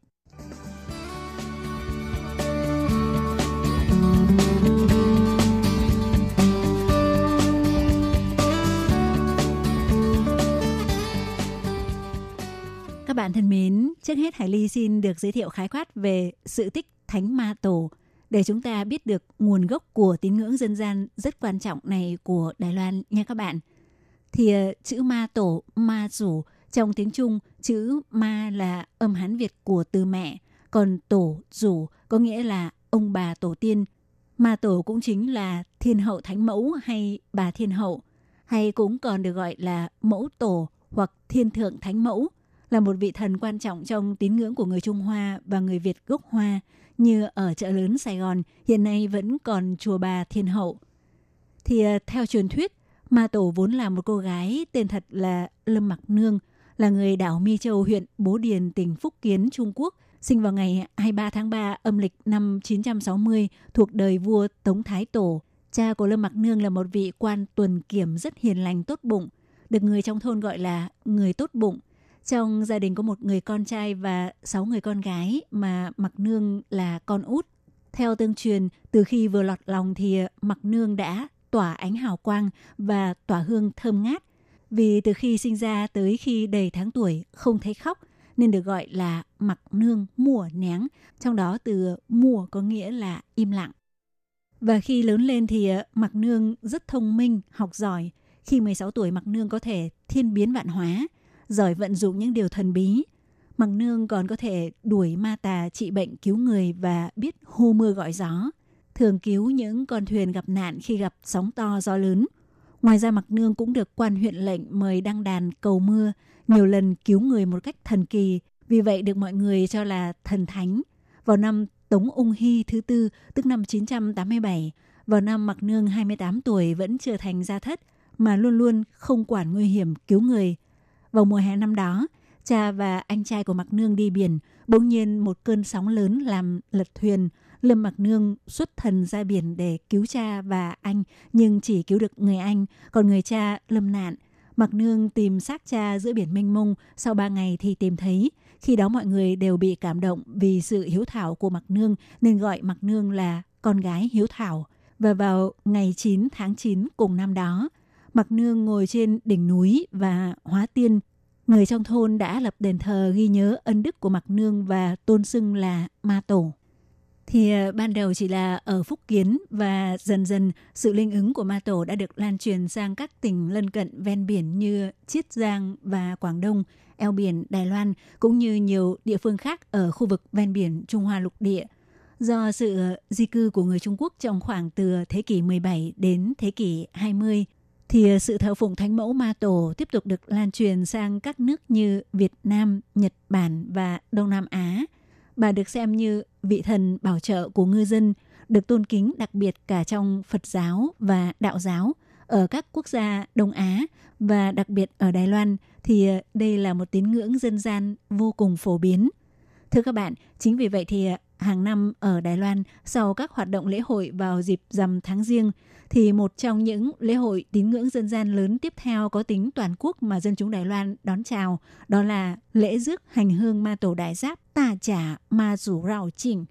Các bạn thân mến, trước hết Hải Ly xin được giới thiệu khái quát về sự tích Thánh Ma Tổ để chúng ta biết được nguồn gốc của tín ngưỡng dân gian rất quan trọng này của Đài Loan nha các bạn. Thì ờ, chữ Ma Tổ, Ma Chủ trong tiếng Trung, chữ Ma là âm Hán Việt của từ mẹ, còn Tổ, Chủ có nghĩa là ông bà tổ tiên. Ma Tổ cũng chính là Thiên Hậu Thánh Mẫu hay Bà Thiên Hậu, hay cũng còn được gọi là Mẫu Tổ hoặc Thiên Thượng Thánh Mẫu – là một vị thần quan trọng trong tín ngưỡng của người Trung Hoa và người Việt gốc Hoa, như ở chợ lớn Sài Gòn hiện nay vẫn còn chùa Bà Thiên Hậu. Thì à, theo truyền thuyết, Ma Tổ vốn là một cô gái tên thật là Lâm Mặc Nương, là người đảo Mi Châu huyện Bố Điền tỉnh Phúc Kiến Trung Quốc, sinh vào ngày 23 tháng 3 âm lịch năm 960 thuộc đời vua Tống Thái Tổ. Cha của Lâm Mặc Nương là một vị quan tuần kiểm rất hiền lành tốt bụng, được người trong thôn gọi là người tốt bụng – trong gia đình có một người con trai và sáu người con gái mà Mặc Nương là con út. Theo tương truyền, từ khi vừa lọt lòng thì Mặc Nương đã tỏa ánh hào quang và tỏa hương thơm ngát. Vì từ khi sinh ra tới khi đầy tháng tuổi không thấy khóc nên được gọi là Mặc Nương mùa nén, trong đó từ mùa có nghĩa là im lặng. Và khi lớn lên thì Mặc Nương rất thông minh, học giỏi. Khi 16 tuổi Mặc Nương có thể thiên biến vạn hóa, giỏi vận dụng những điều thần bí. Mặc nương còn có thể đuổi ma tà trị bệnh cứu người và biết hô mưa gọi gió, thường cứu những con thuyền gặp nạn khi gặp sóng to gió lớn. Ngoài ra Mặc Nương cũng được quan huyện lệnh mời đăng đàn cầu mưa, nhiều lần cứu người một cách thần kỳ, vì vậy được mọi người cho là thần thánh. Vào năm Tống Ung Hy thứ tư, tức năm 987, vào năm Mặc Nương 28 tuổi vẫn chưa thành gia thất, mà luôn luôn không quản nguy hiểm cứu người, vào mùa hè năm đó, cha và anh trai của Mạc Nương đi biển, bỗng nhiên một cơn sóng lớn làm lật thuyền. Lâm Mạc Nương xuất thần ra biển để cứu cha và anh, nhưng chỉ cứu được người anh, còn người cha lâm nạn. Mạc Nương tìm xác cha giữa biển mênh mông, sau ba ngày thì tìm thấy. Khi đó mọi người đều bị cảm động vì sự hiếu thảo của Mạc Nương nên gọi Mạc Nương là con gái hiếu thảo. Và vào ngày 9 tháng 9 cùng năm đó, Mặc Nương ngồi trên đỉnh núi và hóa tiên. Người trong thôn đã lập đền thờ ghi nhớ ân đức của Mặc Nương và tôn xưng là Ma Tổ. Thì à, ban đầu chỉ là ở Phúc Kiến và dần dần sự linh ứng của Ma Tổ đã được lan truyền sang các tỉnh lân cận ven biển như Chiết Giang và Quảng Đông, eo biển Đài Loan cũng như nhiều địa phương khác ở khu vực ven biển Trung Hoa lục địa. Do sự à, di cư của người Trung Quốc trong khoảng từ thế kỷ 17 đến thế kỷ 20 thì ờ, sự thờ phụng thánh mẫu ma tổ tiếp tục được lan truyền sang các nước như Việt Nam, Nhật Bản và Đông Nam Á. Bà được xem như vị thần bảo trợ của ngư dân, được tôn kính đặc biệt cả trong Phật giáo và đạo giáo ở các quốc gia Đông Á và đặc biệt ở Đài Loan thì ờ, đây là một tín ngưỡng dân gian vô cùng phổ biến. Thưa các bạn, chính vì vậy thì ờ, hàng năm ở Đài Loan sau các hoạt động lễ hội vào dịp rằm tháng riêng thì một trong những lễ hội tín ngưỡng dân gian lớn tiếp theo có tính toàn quốc mà dân chúng Đài Loan đón chào đó là lễ rước hành hương ma tổ đại giáp tà trả ma rủ rào chỉnh.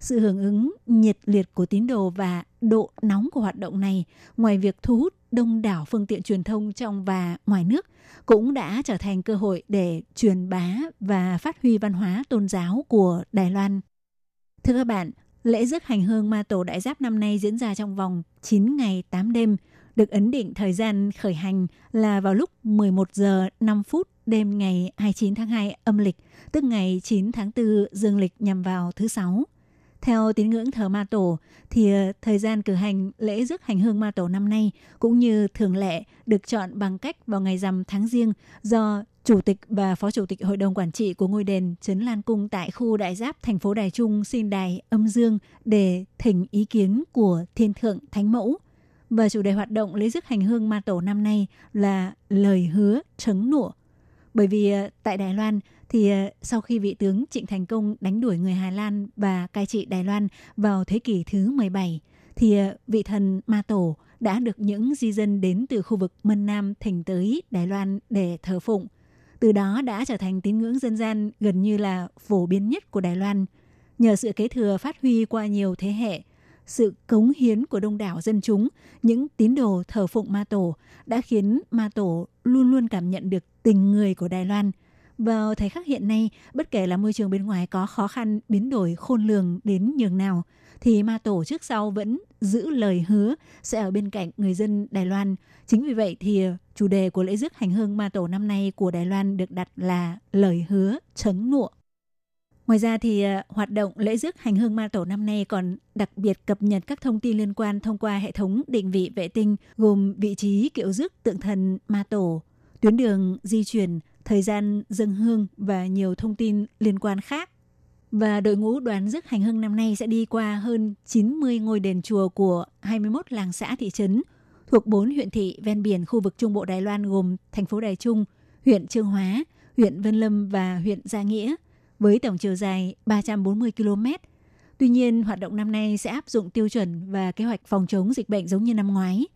Sự hưởng ứng nhiệt liệt của tín đồ và độ nóng của hoạt động này, ngoài việc thu hút đông đảo phương tiện truyền thông trong và ngoài nước, cũng đã trở thành cơ hội để truyền bá và phát huy văn hóa tôn giáo của Đài Loan. Thưa các bạn, lễ rước hành hương ma tổ đại giáp năm nay diễn ra trong vòng 9 ngày 8 đêm, được ấn định thời gian khởi hành là vào lúc 11 giờ 5 phút đêm ngày 29 tháng 2 âm lịch, tức ngày 9 tháng 4 dương lịch nhằm vào thứ Sáu. Theo tín ngưỡng thờ ma tổ, thì ờ, thời gian cử hành lễ rước hành hương ma tổ năm nay cũng như thường lệ được chọn bằng cách vào ngày rằm tháng riêng do Chủ tịch và Phó Chủ tịch Hội đồng Quản trị của ngôi đền Trấn Lan Cung tại khu Đại Giáp, thành phố Đài Trung xin đài âm dương để thỉnh ý kiến của Thiên Thượng Thánh Mẫu. Và chủ đề hoạt động lễ rước hành hương ma tổ năm nay là lời hứa trấn nụa. Bởi vì ờ, tại Đài Loan thì ờ, sau khi vị tướng Trịnh Thành Công đánh đuổi người Hà Lan và cai trị Đài Loan vào thế kỷ thứ 17 thì ờ, vị thần Ma Tổ đã được những di dân đến từ khu vực Mân Nam thỉnh tới Đài Loan để thờ phụng. Từ đó đã trở thành tín ngưỡng dân gian gần như là phổ biến nhất của Đài Loan. Nhờ sự kế thừa phát huy qua nhiều thế hệ, sự cống hiến của đông đảo dân chúng, những tín đồ thờ phụng Ma Tổ đã khiến Ma Tổ luôn luôn cảm nhận được tình người của Đài Loan – vào thời khắc hiện nay, bất kể là môi trường bên ngoài có khó khăn, biến đổi khôn lường đến nhường nào, thì ma tổ trước sau vẫn giữ lời hứa sẽ ở bên cạnh người dân Đài Loan. Chính vì vậy thì ờ, chủ đề của lễ rước hành hương ma tổ năm nay của Đài Loan được đặt là lời hứa chấn nụa. Ngoài ra thì ờ, hoạt động lễ rước hành hương ma tổ năm nay còn đặc biệt cập nhật các thông tin liên quan thông qua hệ thống định vị vệ tinh gồm vị trí kiệu rước tượng thần ma tổ, tuyến đường di chuyển, thời gian dâng hương và nhiều thông tin liên quan khác. Và đội ngũ đoàn rước hành hương năm nay sẽ đi qua hơn 90 ngôi đền chùa của 21 làng xã thị trấn thuộc 4 huyện thị ven biển khu vực Trung Bộ Đài Loan gồm thành phố Đài Trung, huyện Trương Hóa, huyện Vân Lâm và huyện Gia Nghĩa với tổng chiều dài 340 km. Tuy nhiên, hoạt động năm nay sẽ áp dụng tiêu chuẩn và kế hoạch phòng chống dịch bệnh giống như năm ngoái.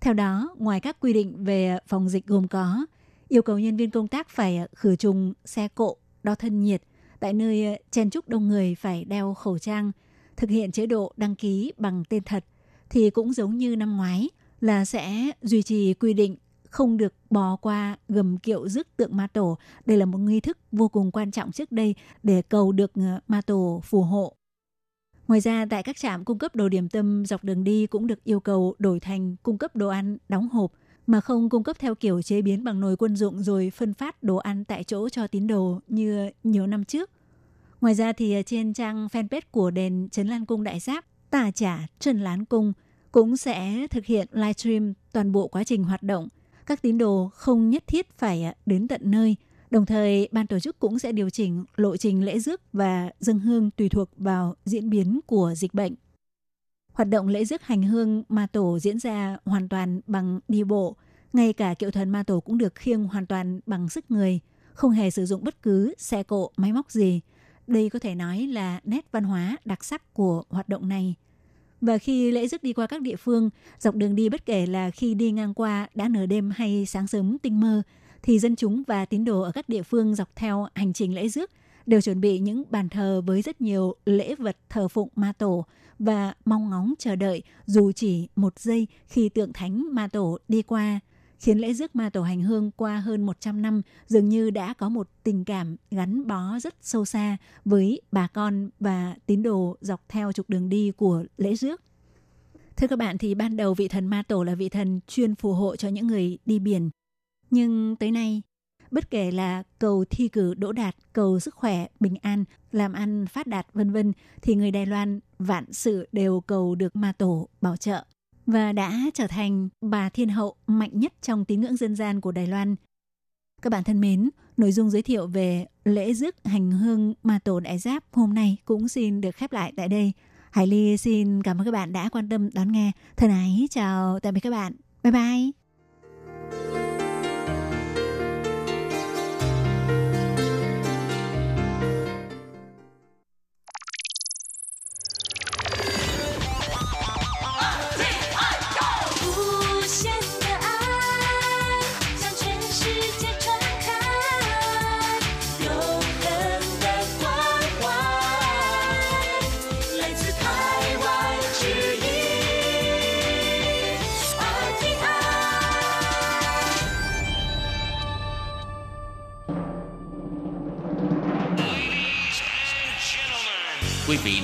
Theo đó, ngoài các quy định về phòng dịch gồm có yêu cầu nhân viên công tác phải khử trùng xe cộ, đo thân nhiệt, tại nơi ờ, chen chúc đông người phải đeo khẩu trang, thực hiện chế độ đăng ký bằng tên thật thì cũng giống như năm ngoái là sẽ duy trì quy định không được bò qua gầm kiệu rước tượng ma tổ. Đây là một nghi thức vô cùng quan trọng trước đây để cầu được ờ, ma tổ phù hộ. Ngoài ra, tại các trạm cung cấp đồ điểm tâm dọc đường đi cũng được yêu cầu đổi thành cung cấp đồ ăn đóng hộp mà không cung cấp theo kiểu chế biến bằng nồi quân dụng rồi phân phát đồ ăn tại chỗ cho tín đồ như nhiều năm trước. Ngoài ra thì à, trên trang fanpage của đền Trấn Lan Cung Đại Giáp, Tà Trả Trần Lán Cung cũng sẽ thực hiện livestream toàn bộ quá trình hoạt động. Các tín đồ không nhất thiết phải à, đến tận nơi. Đồng thời, ban tổ chức cũng sẽ điều chỉnh lộ trình lễ rước và dân hương tùy thuộc vào diễn biến của dịch bệnh. Hoạt động lễ rước hành hương ma tổ diễn ra hoàn toàn bằng đi bộ. Ngay cả kiệu thần ma tổ cũng được khiêng hoàn toàn bằng sức người, không hề sử dụng bất cứ xe cộ, máy móc gì. Đây có thể nói là nét văn hóa đặc sắc của hoạt động này. Và khi lễ rước đi qua các địa phương, dọc đường đi bất kể là khi đi ngang qua đã nửa đêm hay sáng sớm tinh mơ, thì dân chúng và tín đồ ở các địa phương dọc theo hành trình lễ rước đều chuẩn bị những bàn thờ với rất nhiều lễ vật thờ phụng ma tổ và mong ngóng chờ đợi dù chỉ một giây khi tượng thánh ma tổ đi qua khiến lễ rước ma tổ hành hương qua hơn 100 năm dường như đã có một tình cảm gắn bó rất sâu xa với bà con và tín đồ dọc theo trục đường đi của lễ rước. Thưa các bạn thì ban đầu vị thần ma tổ là vị thần chuyên phù hộ cho những người đi biển. Nhưng tới nay, bất kể là cầu thi cử đỗ đạt, cầu sức khỏe, bình an, làm ăn phát đạt vân vân thì người Đài Loan vạn sự đều cầu được ma tổ bảo trợ và đã trở thành bà thiên hậu mạnh nhất trong tín ngưỡng dân gian của Đài Loan. Các bạn thân mến, nội dung giới thiệu về lễ rước hành hương ma tổ đại giáp hôm nay cũng xin được khép lại tại đây. Hải Ly xin cảm ơn các bạn đã quan tâm đón nghe. Thân ái chào tạm biệt các bạn. Bye bye.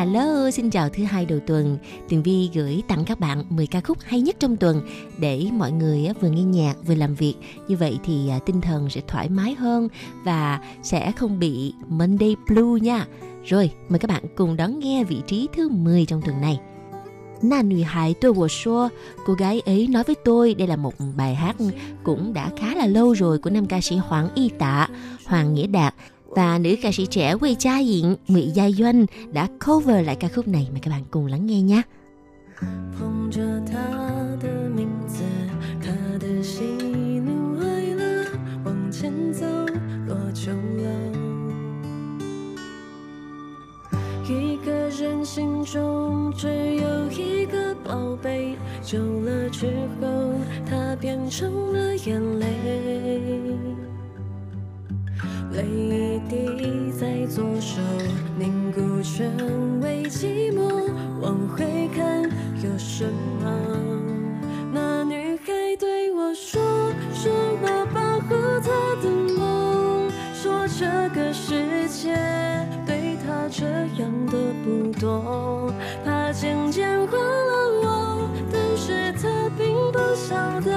Hello, xin chào thứ hai đầu tuần. Tường Vi gửi tặng các bạn 10 ca khúc hay nhất trong tuần để mọi người vừa nghe nhạc vừa làm việc. Như vậy thì à, tinh thần sẽ thoải mái hơn và sẽ không bị Monday Blue nha. Rồi, mời các bạn cùng đón nghe vị trí thứ 10 trong tuần này. Na nữ hài tôi vừa xua cô gái ấy nói với tôi đây là một bài hát cũng đã khá là lâu rồi của nam ca sĩ Hoàng Y Tạ, Hoàng Nghĩa Đạt và nữ ca sĩ trẻ Quê Cha Diện, Ngụy Gia Doanh đã cover lại ca khúc này mời các bạn cùng lắng nghe nhé. 碰着他的名字，他的喜怒哀乐，往前走多久了？一个人心中只有一个宝贝，久了之后，它变成了眼泪。 泪一滴在左手凝固成为寂寞，往回看有什么？那女孩对我说，说我保护她的梦，说这个世界对她这样的不多，她渐渐换了我，但是她并不晓得，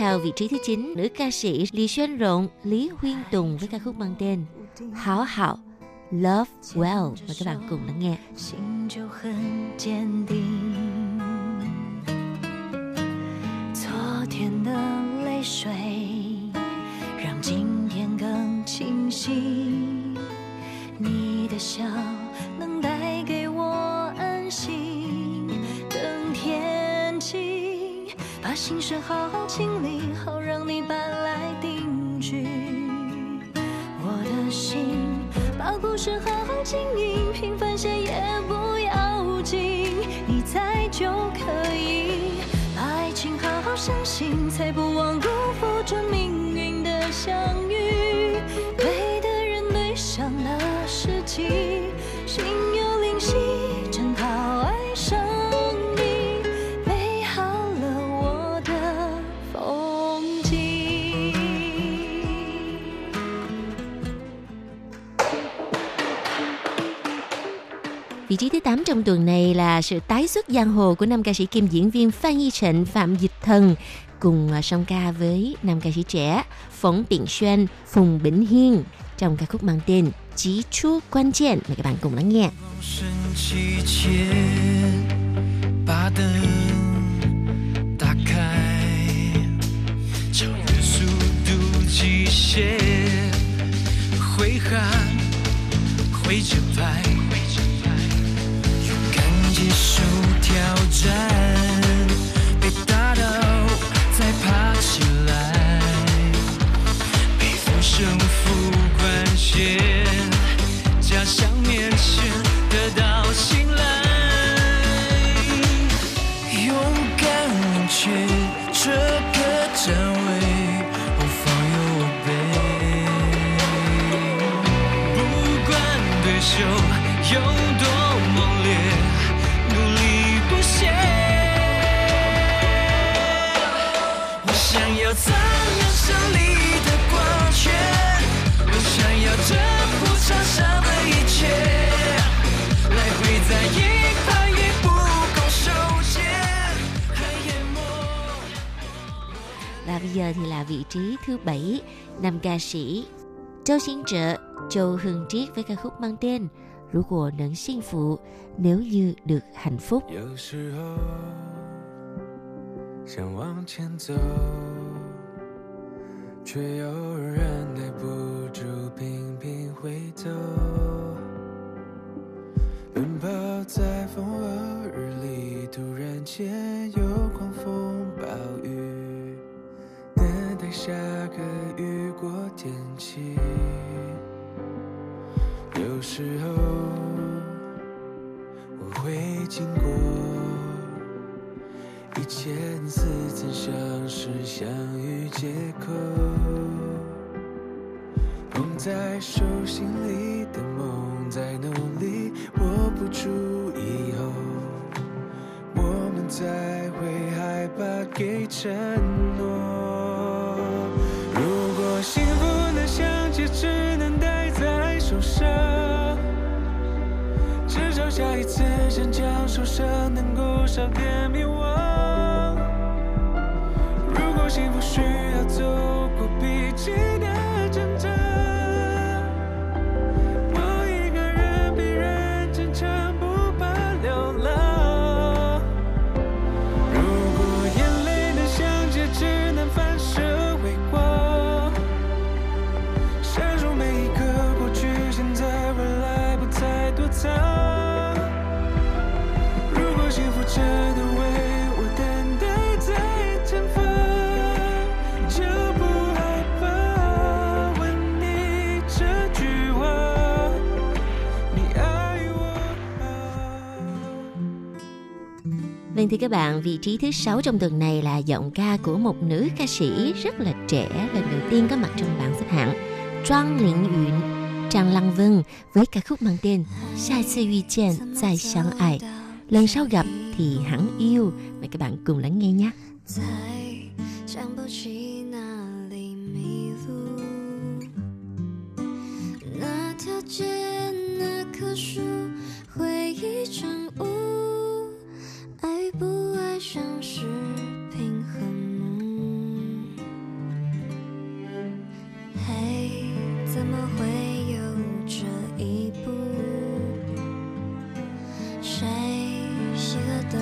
theo vị trí thứ 9, nữ ca sĩ Lý Xuân Rộn, Lý Huyên Tùng với ca khúc mang tên Hảo Hảo Love Well. Mời các bạn cùng lắng nghe. 心就很坚定。昨天的泪水 心事好好清理，好让你搬来定居。我的心把故事好好经营，平凡些也不要紧，你在就可以。把爱情好好相信，才不枉辜负这命运的相遇。对的人，对上了时机，心 thứ 8 trong tuần này là sự tái xuất giang hồ của nam ca sĩ kiêm diễn viên Phan Y Trịnh, Phạm Dịch Thần cùng à, song ca với nam ca sĩ trẻ Phóng Biển Xuân, Phùng Bỉnh Hiên trong ca khúc mang tên Chí Chu Quan键. Mời các bạn cùng lắng nghe. 升起前，把灯打开，超越速度极限，挥汗挥着拍，勇敢 接受挑战，被打倒再爬起来，背负胜负关系。giờ thì là vị trí thứ bảy nam ca sĩ Châu Xin Trợ Châu Hưng Triết với ca khúc mang tên如果能幸福nếu như được hạnh phúc 有时候想往前走，却又仍然耐不住频频回头。奔跑在风和日丽，突然间有 下个雨过天晴。有时候我会经过。一千次曾相识相遇借口，捧在手心里的梦在努力握不住以后，我们才会害怕给承诺。下一次想将受伤能够少点迷惘。如果幸福需要走 Vâng thưa các bạn, vị trí thứ sáu trong tuần này là giọng ca của một nữ ca sĩ rất là trẻ lần đầu tiên có mặt trong bảng xếp hạng Trang Lĩnh Yuen, Trang Lăng Vân với ca khúc mang tên Sai sư uy chen, Zai xiang ai. Lần sau gặp thì hẳn yêu. Mời các bạn cùng lắng nghe nhé. 再想不起哪里迷路，那条街，那棵树，回忆成雾， 爱与不爱像是平衡木。嘿，怎么会有这一步？谁熄了灯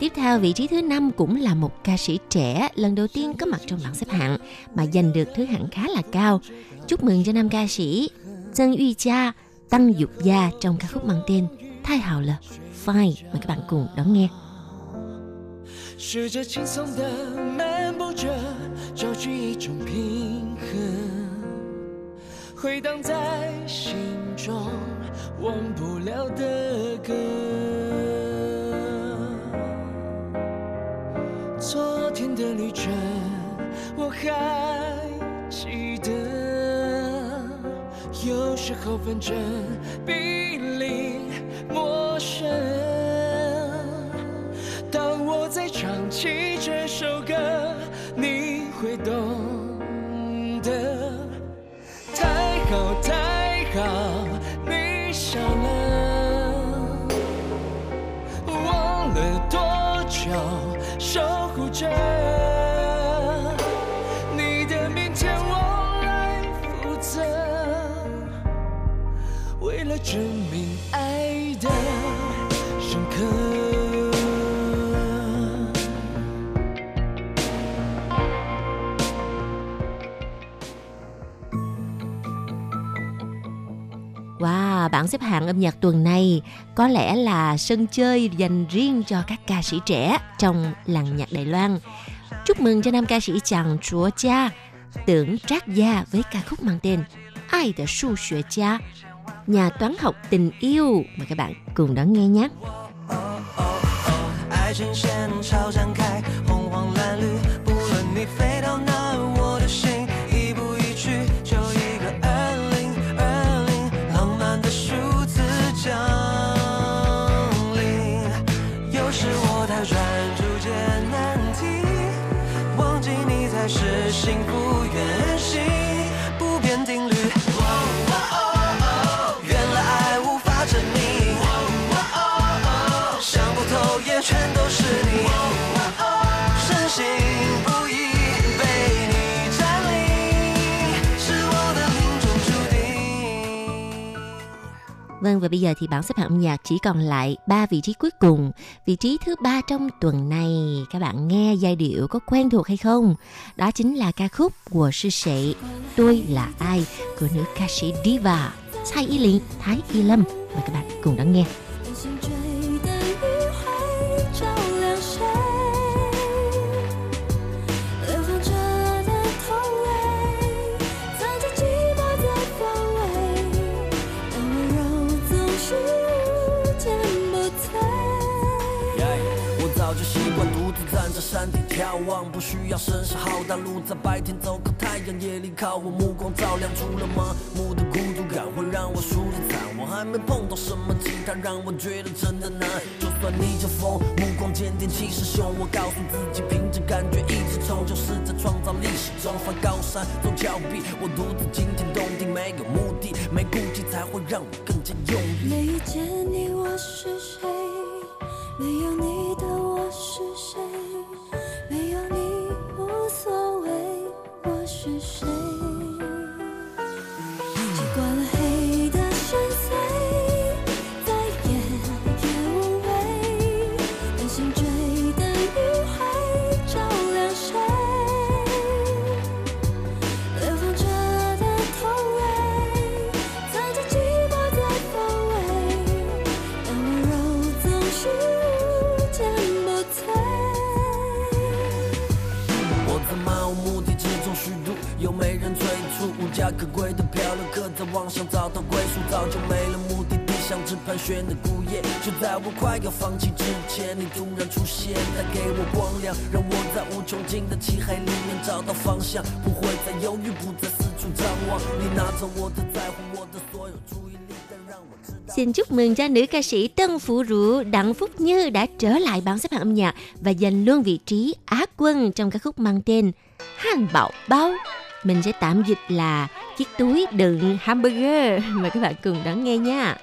Tiếp theo, vị trí thứ năm cũng là một ca sĩ trẻ lần đầu tiên có mặt trong bảng xếp hạng, mà giành được thứ hạng khá là cao. Chúc mừng cho nam ca sĩ Dân Uy Cha Tăng Dục Gia trong ca khúc mang tên Thái Hào Lờ Spotify 为各位共享嘅。学着轻松的漫步着，找寻一种平衡，回荡在心中忘不了的歌。昨天的旅程，我还记得。有时候反正比邻陌生。当我在唱起这首歌，你会懂得。太好太好，你笑了，忘了多久守护着 Wow, bảng xếp hạng âm nhạc tuần này có lẽ là sân chơi dành riêng cho các ca sĩ trẻ trong làng nhạc Đài Loan. Chúc mừng cho nam ca sĩ chàng Chúa Cha, tưởng Trác Gia với ca khúc mang tên Ai de Su Xuế Cha, nhà toán học tình yêu. Mời các bạn cùng đón nghe nhé. 爱情线朝展开， Vâng và bây giờ thì bảng xếp hạng âm nhạc chỉ còn lại 3 vị trí cuối cùng. Vị trí thứ ba trong tuần này, các bạn nghe giai điệu có quen thuộc hay không? Đó chính là ca khúc của sư sệ Tôi là ai của nữ ca sĩ Diva蔡依林, Thái Y Lâm. Mời các bạn cùng đón nghe. 眺望，不需要声势浩大，路在白天走靠太阳，夜里靠我目光照亮，除了麻木的孤独感会让我输得惨。我还没碰到什么吉他让我觉得真的难，就算逆着风，目光坚定气势汹，我告诉自己凭着感觉一直冲，就是在创造历史中翻高山走峭壁，我独自惊天动地，没有目的，没顾忌才会让我更加用力。没见你，我像只盘旋的孤雁。就在我快要放弃之前，你突然出现，带给我光亮，让我在无穷尽的漆黑里面找到方向，不会再犹豫，不再四处张望。你拿走我的在乎，我的所有注意力，但让我知道。 Xin chúc mừng cho nữ ca sĩ Tân Phụ Rũ Đặng Phúc Như đã trở lại bảng xếp hạng âm nhạc và giành luôn vị trí Á quân trong ca khúc mang tên Han Bảo Bao. Mình sẽ tạm dịch là chiếc túi đựng hamburger. Mời các bạn cùng đón nghe nha.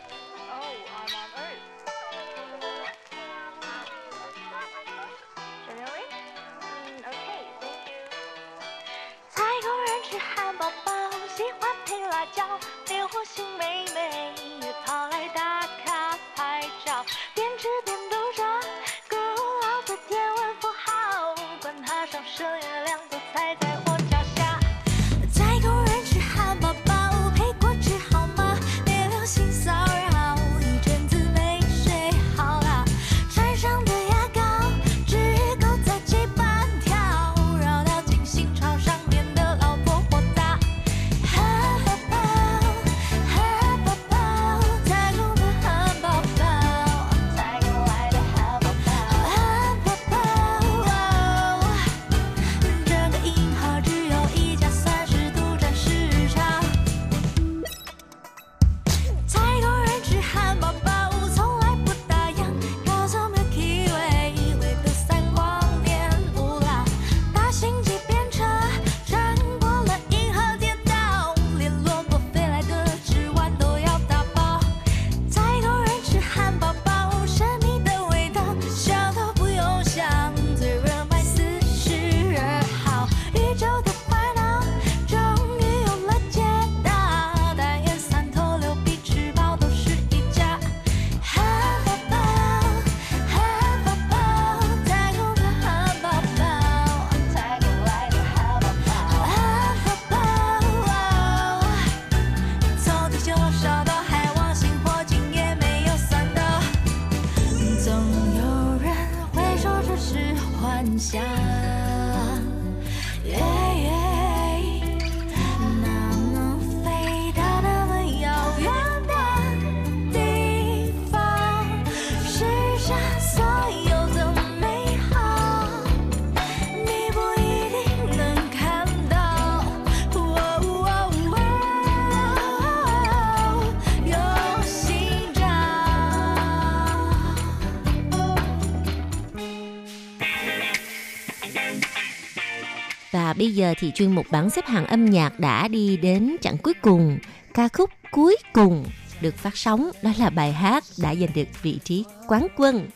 bây giờ thì chuyên mục bảng xếp hạng âm nhạc đã đi đến chặng cuối cùng. Ca khúc cuối cùng được phát sóng, đó là bài hát đã giành được vị trí quán quân.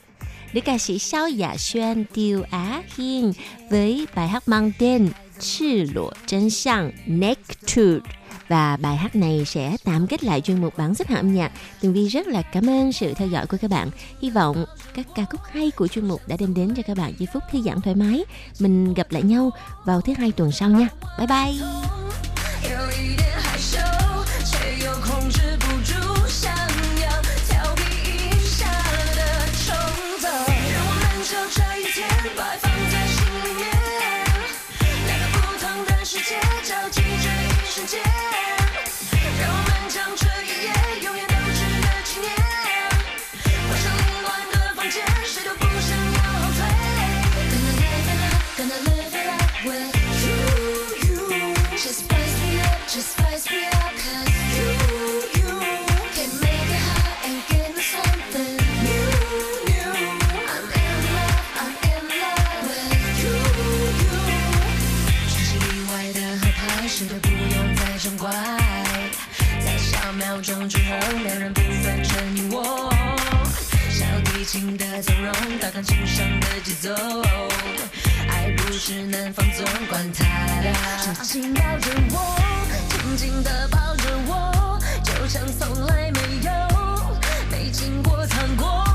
Nữ ca sĩ Sao Dạ Xuân, Tiêu Á Hiên với bài hát mang tên Chư Lộ Chân Sang Truth và bài hát này sẽ tạm kết lại chuyên mục bản xếp hạng âm nhạc. Tường Vi rất là cảm ơn sự theo dõi của các bạn. Hy vọng các ca khúc hay của chuyên mục đã đem đến cho các bạn giây phút thư giãn thoải mái. Mình gặp lại nhau vào thứ hai tuần sau nha. Bye bye. 之后，两人不分成你我。小提琴的从容，大钢琴上的节奏，爱不是能放纵，管他的。紧紧抱着我，紧紧的抱着我，就像从来没有，没经过、尝过。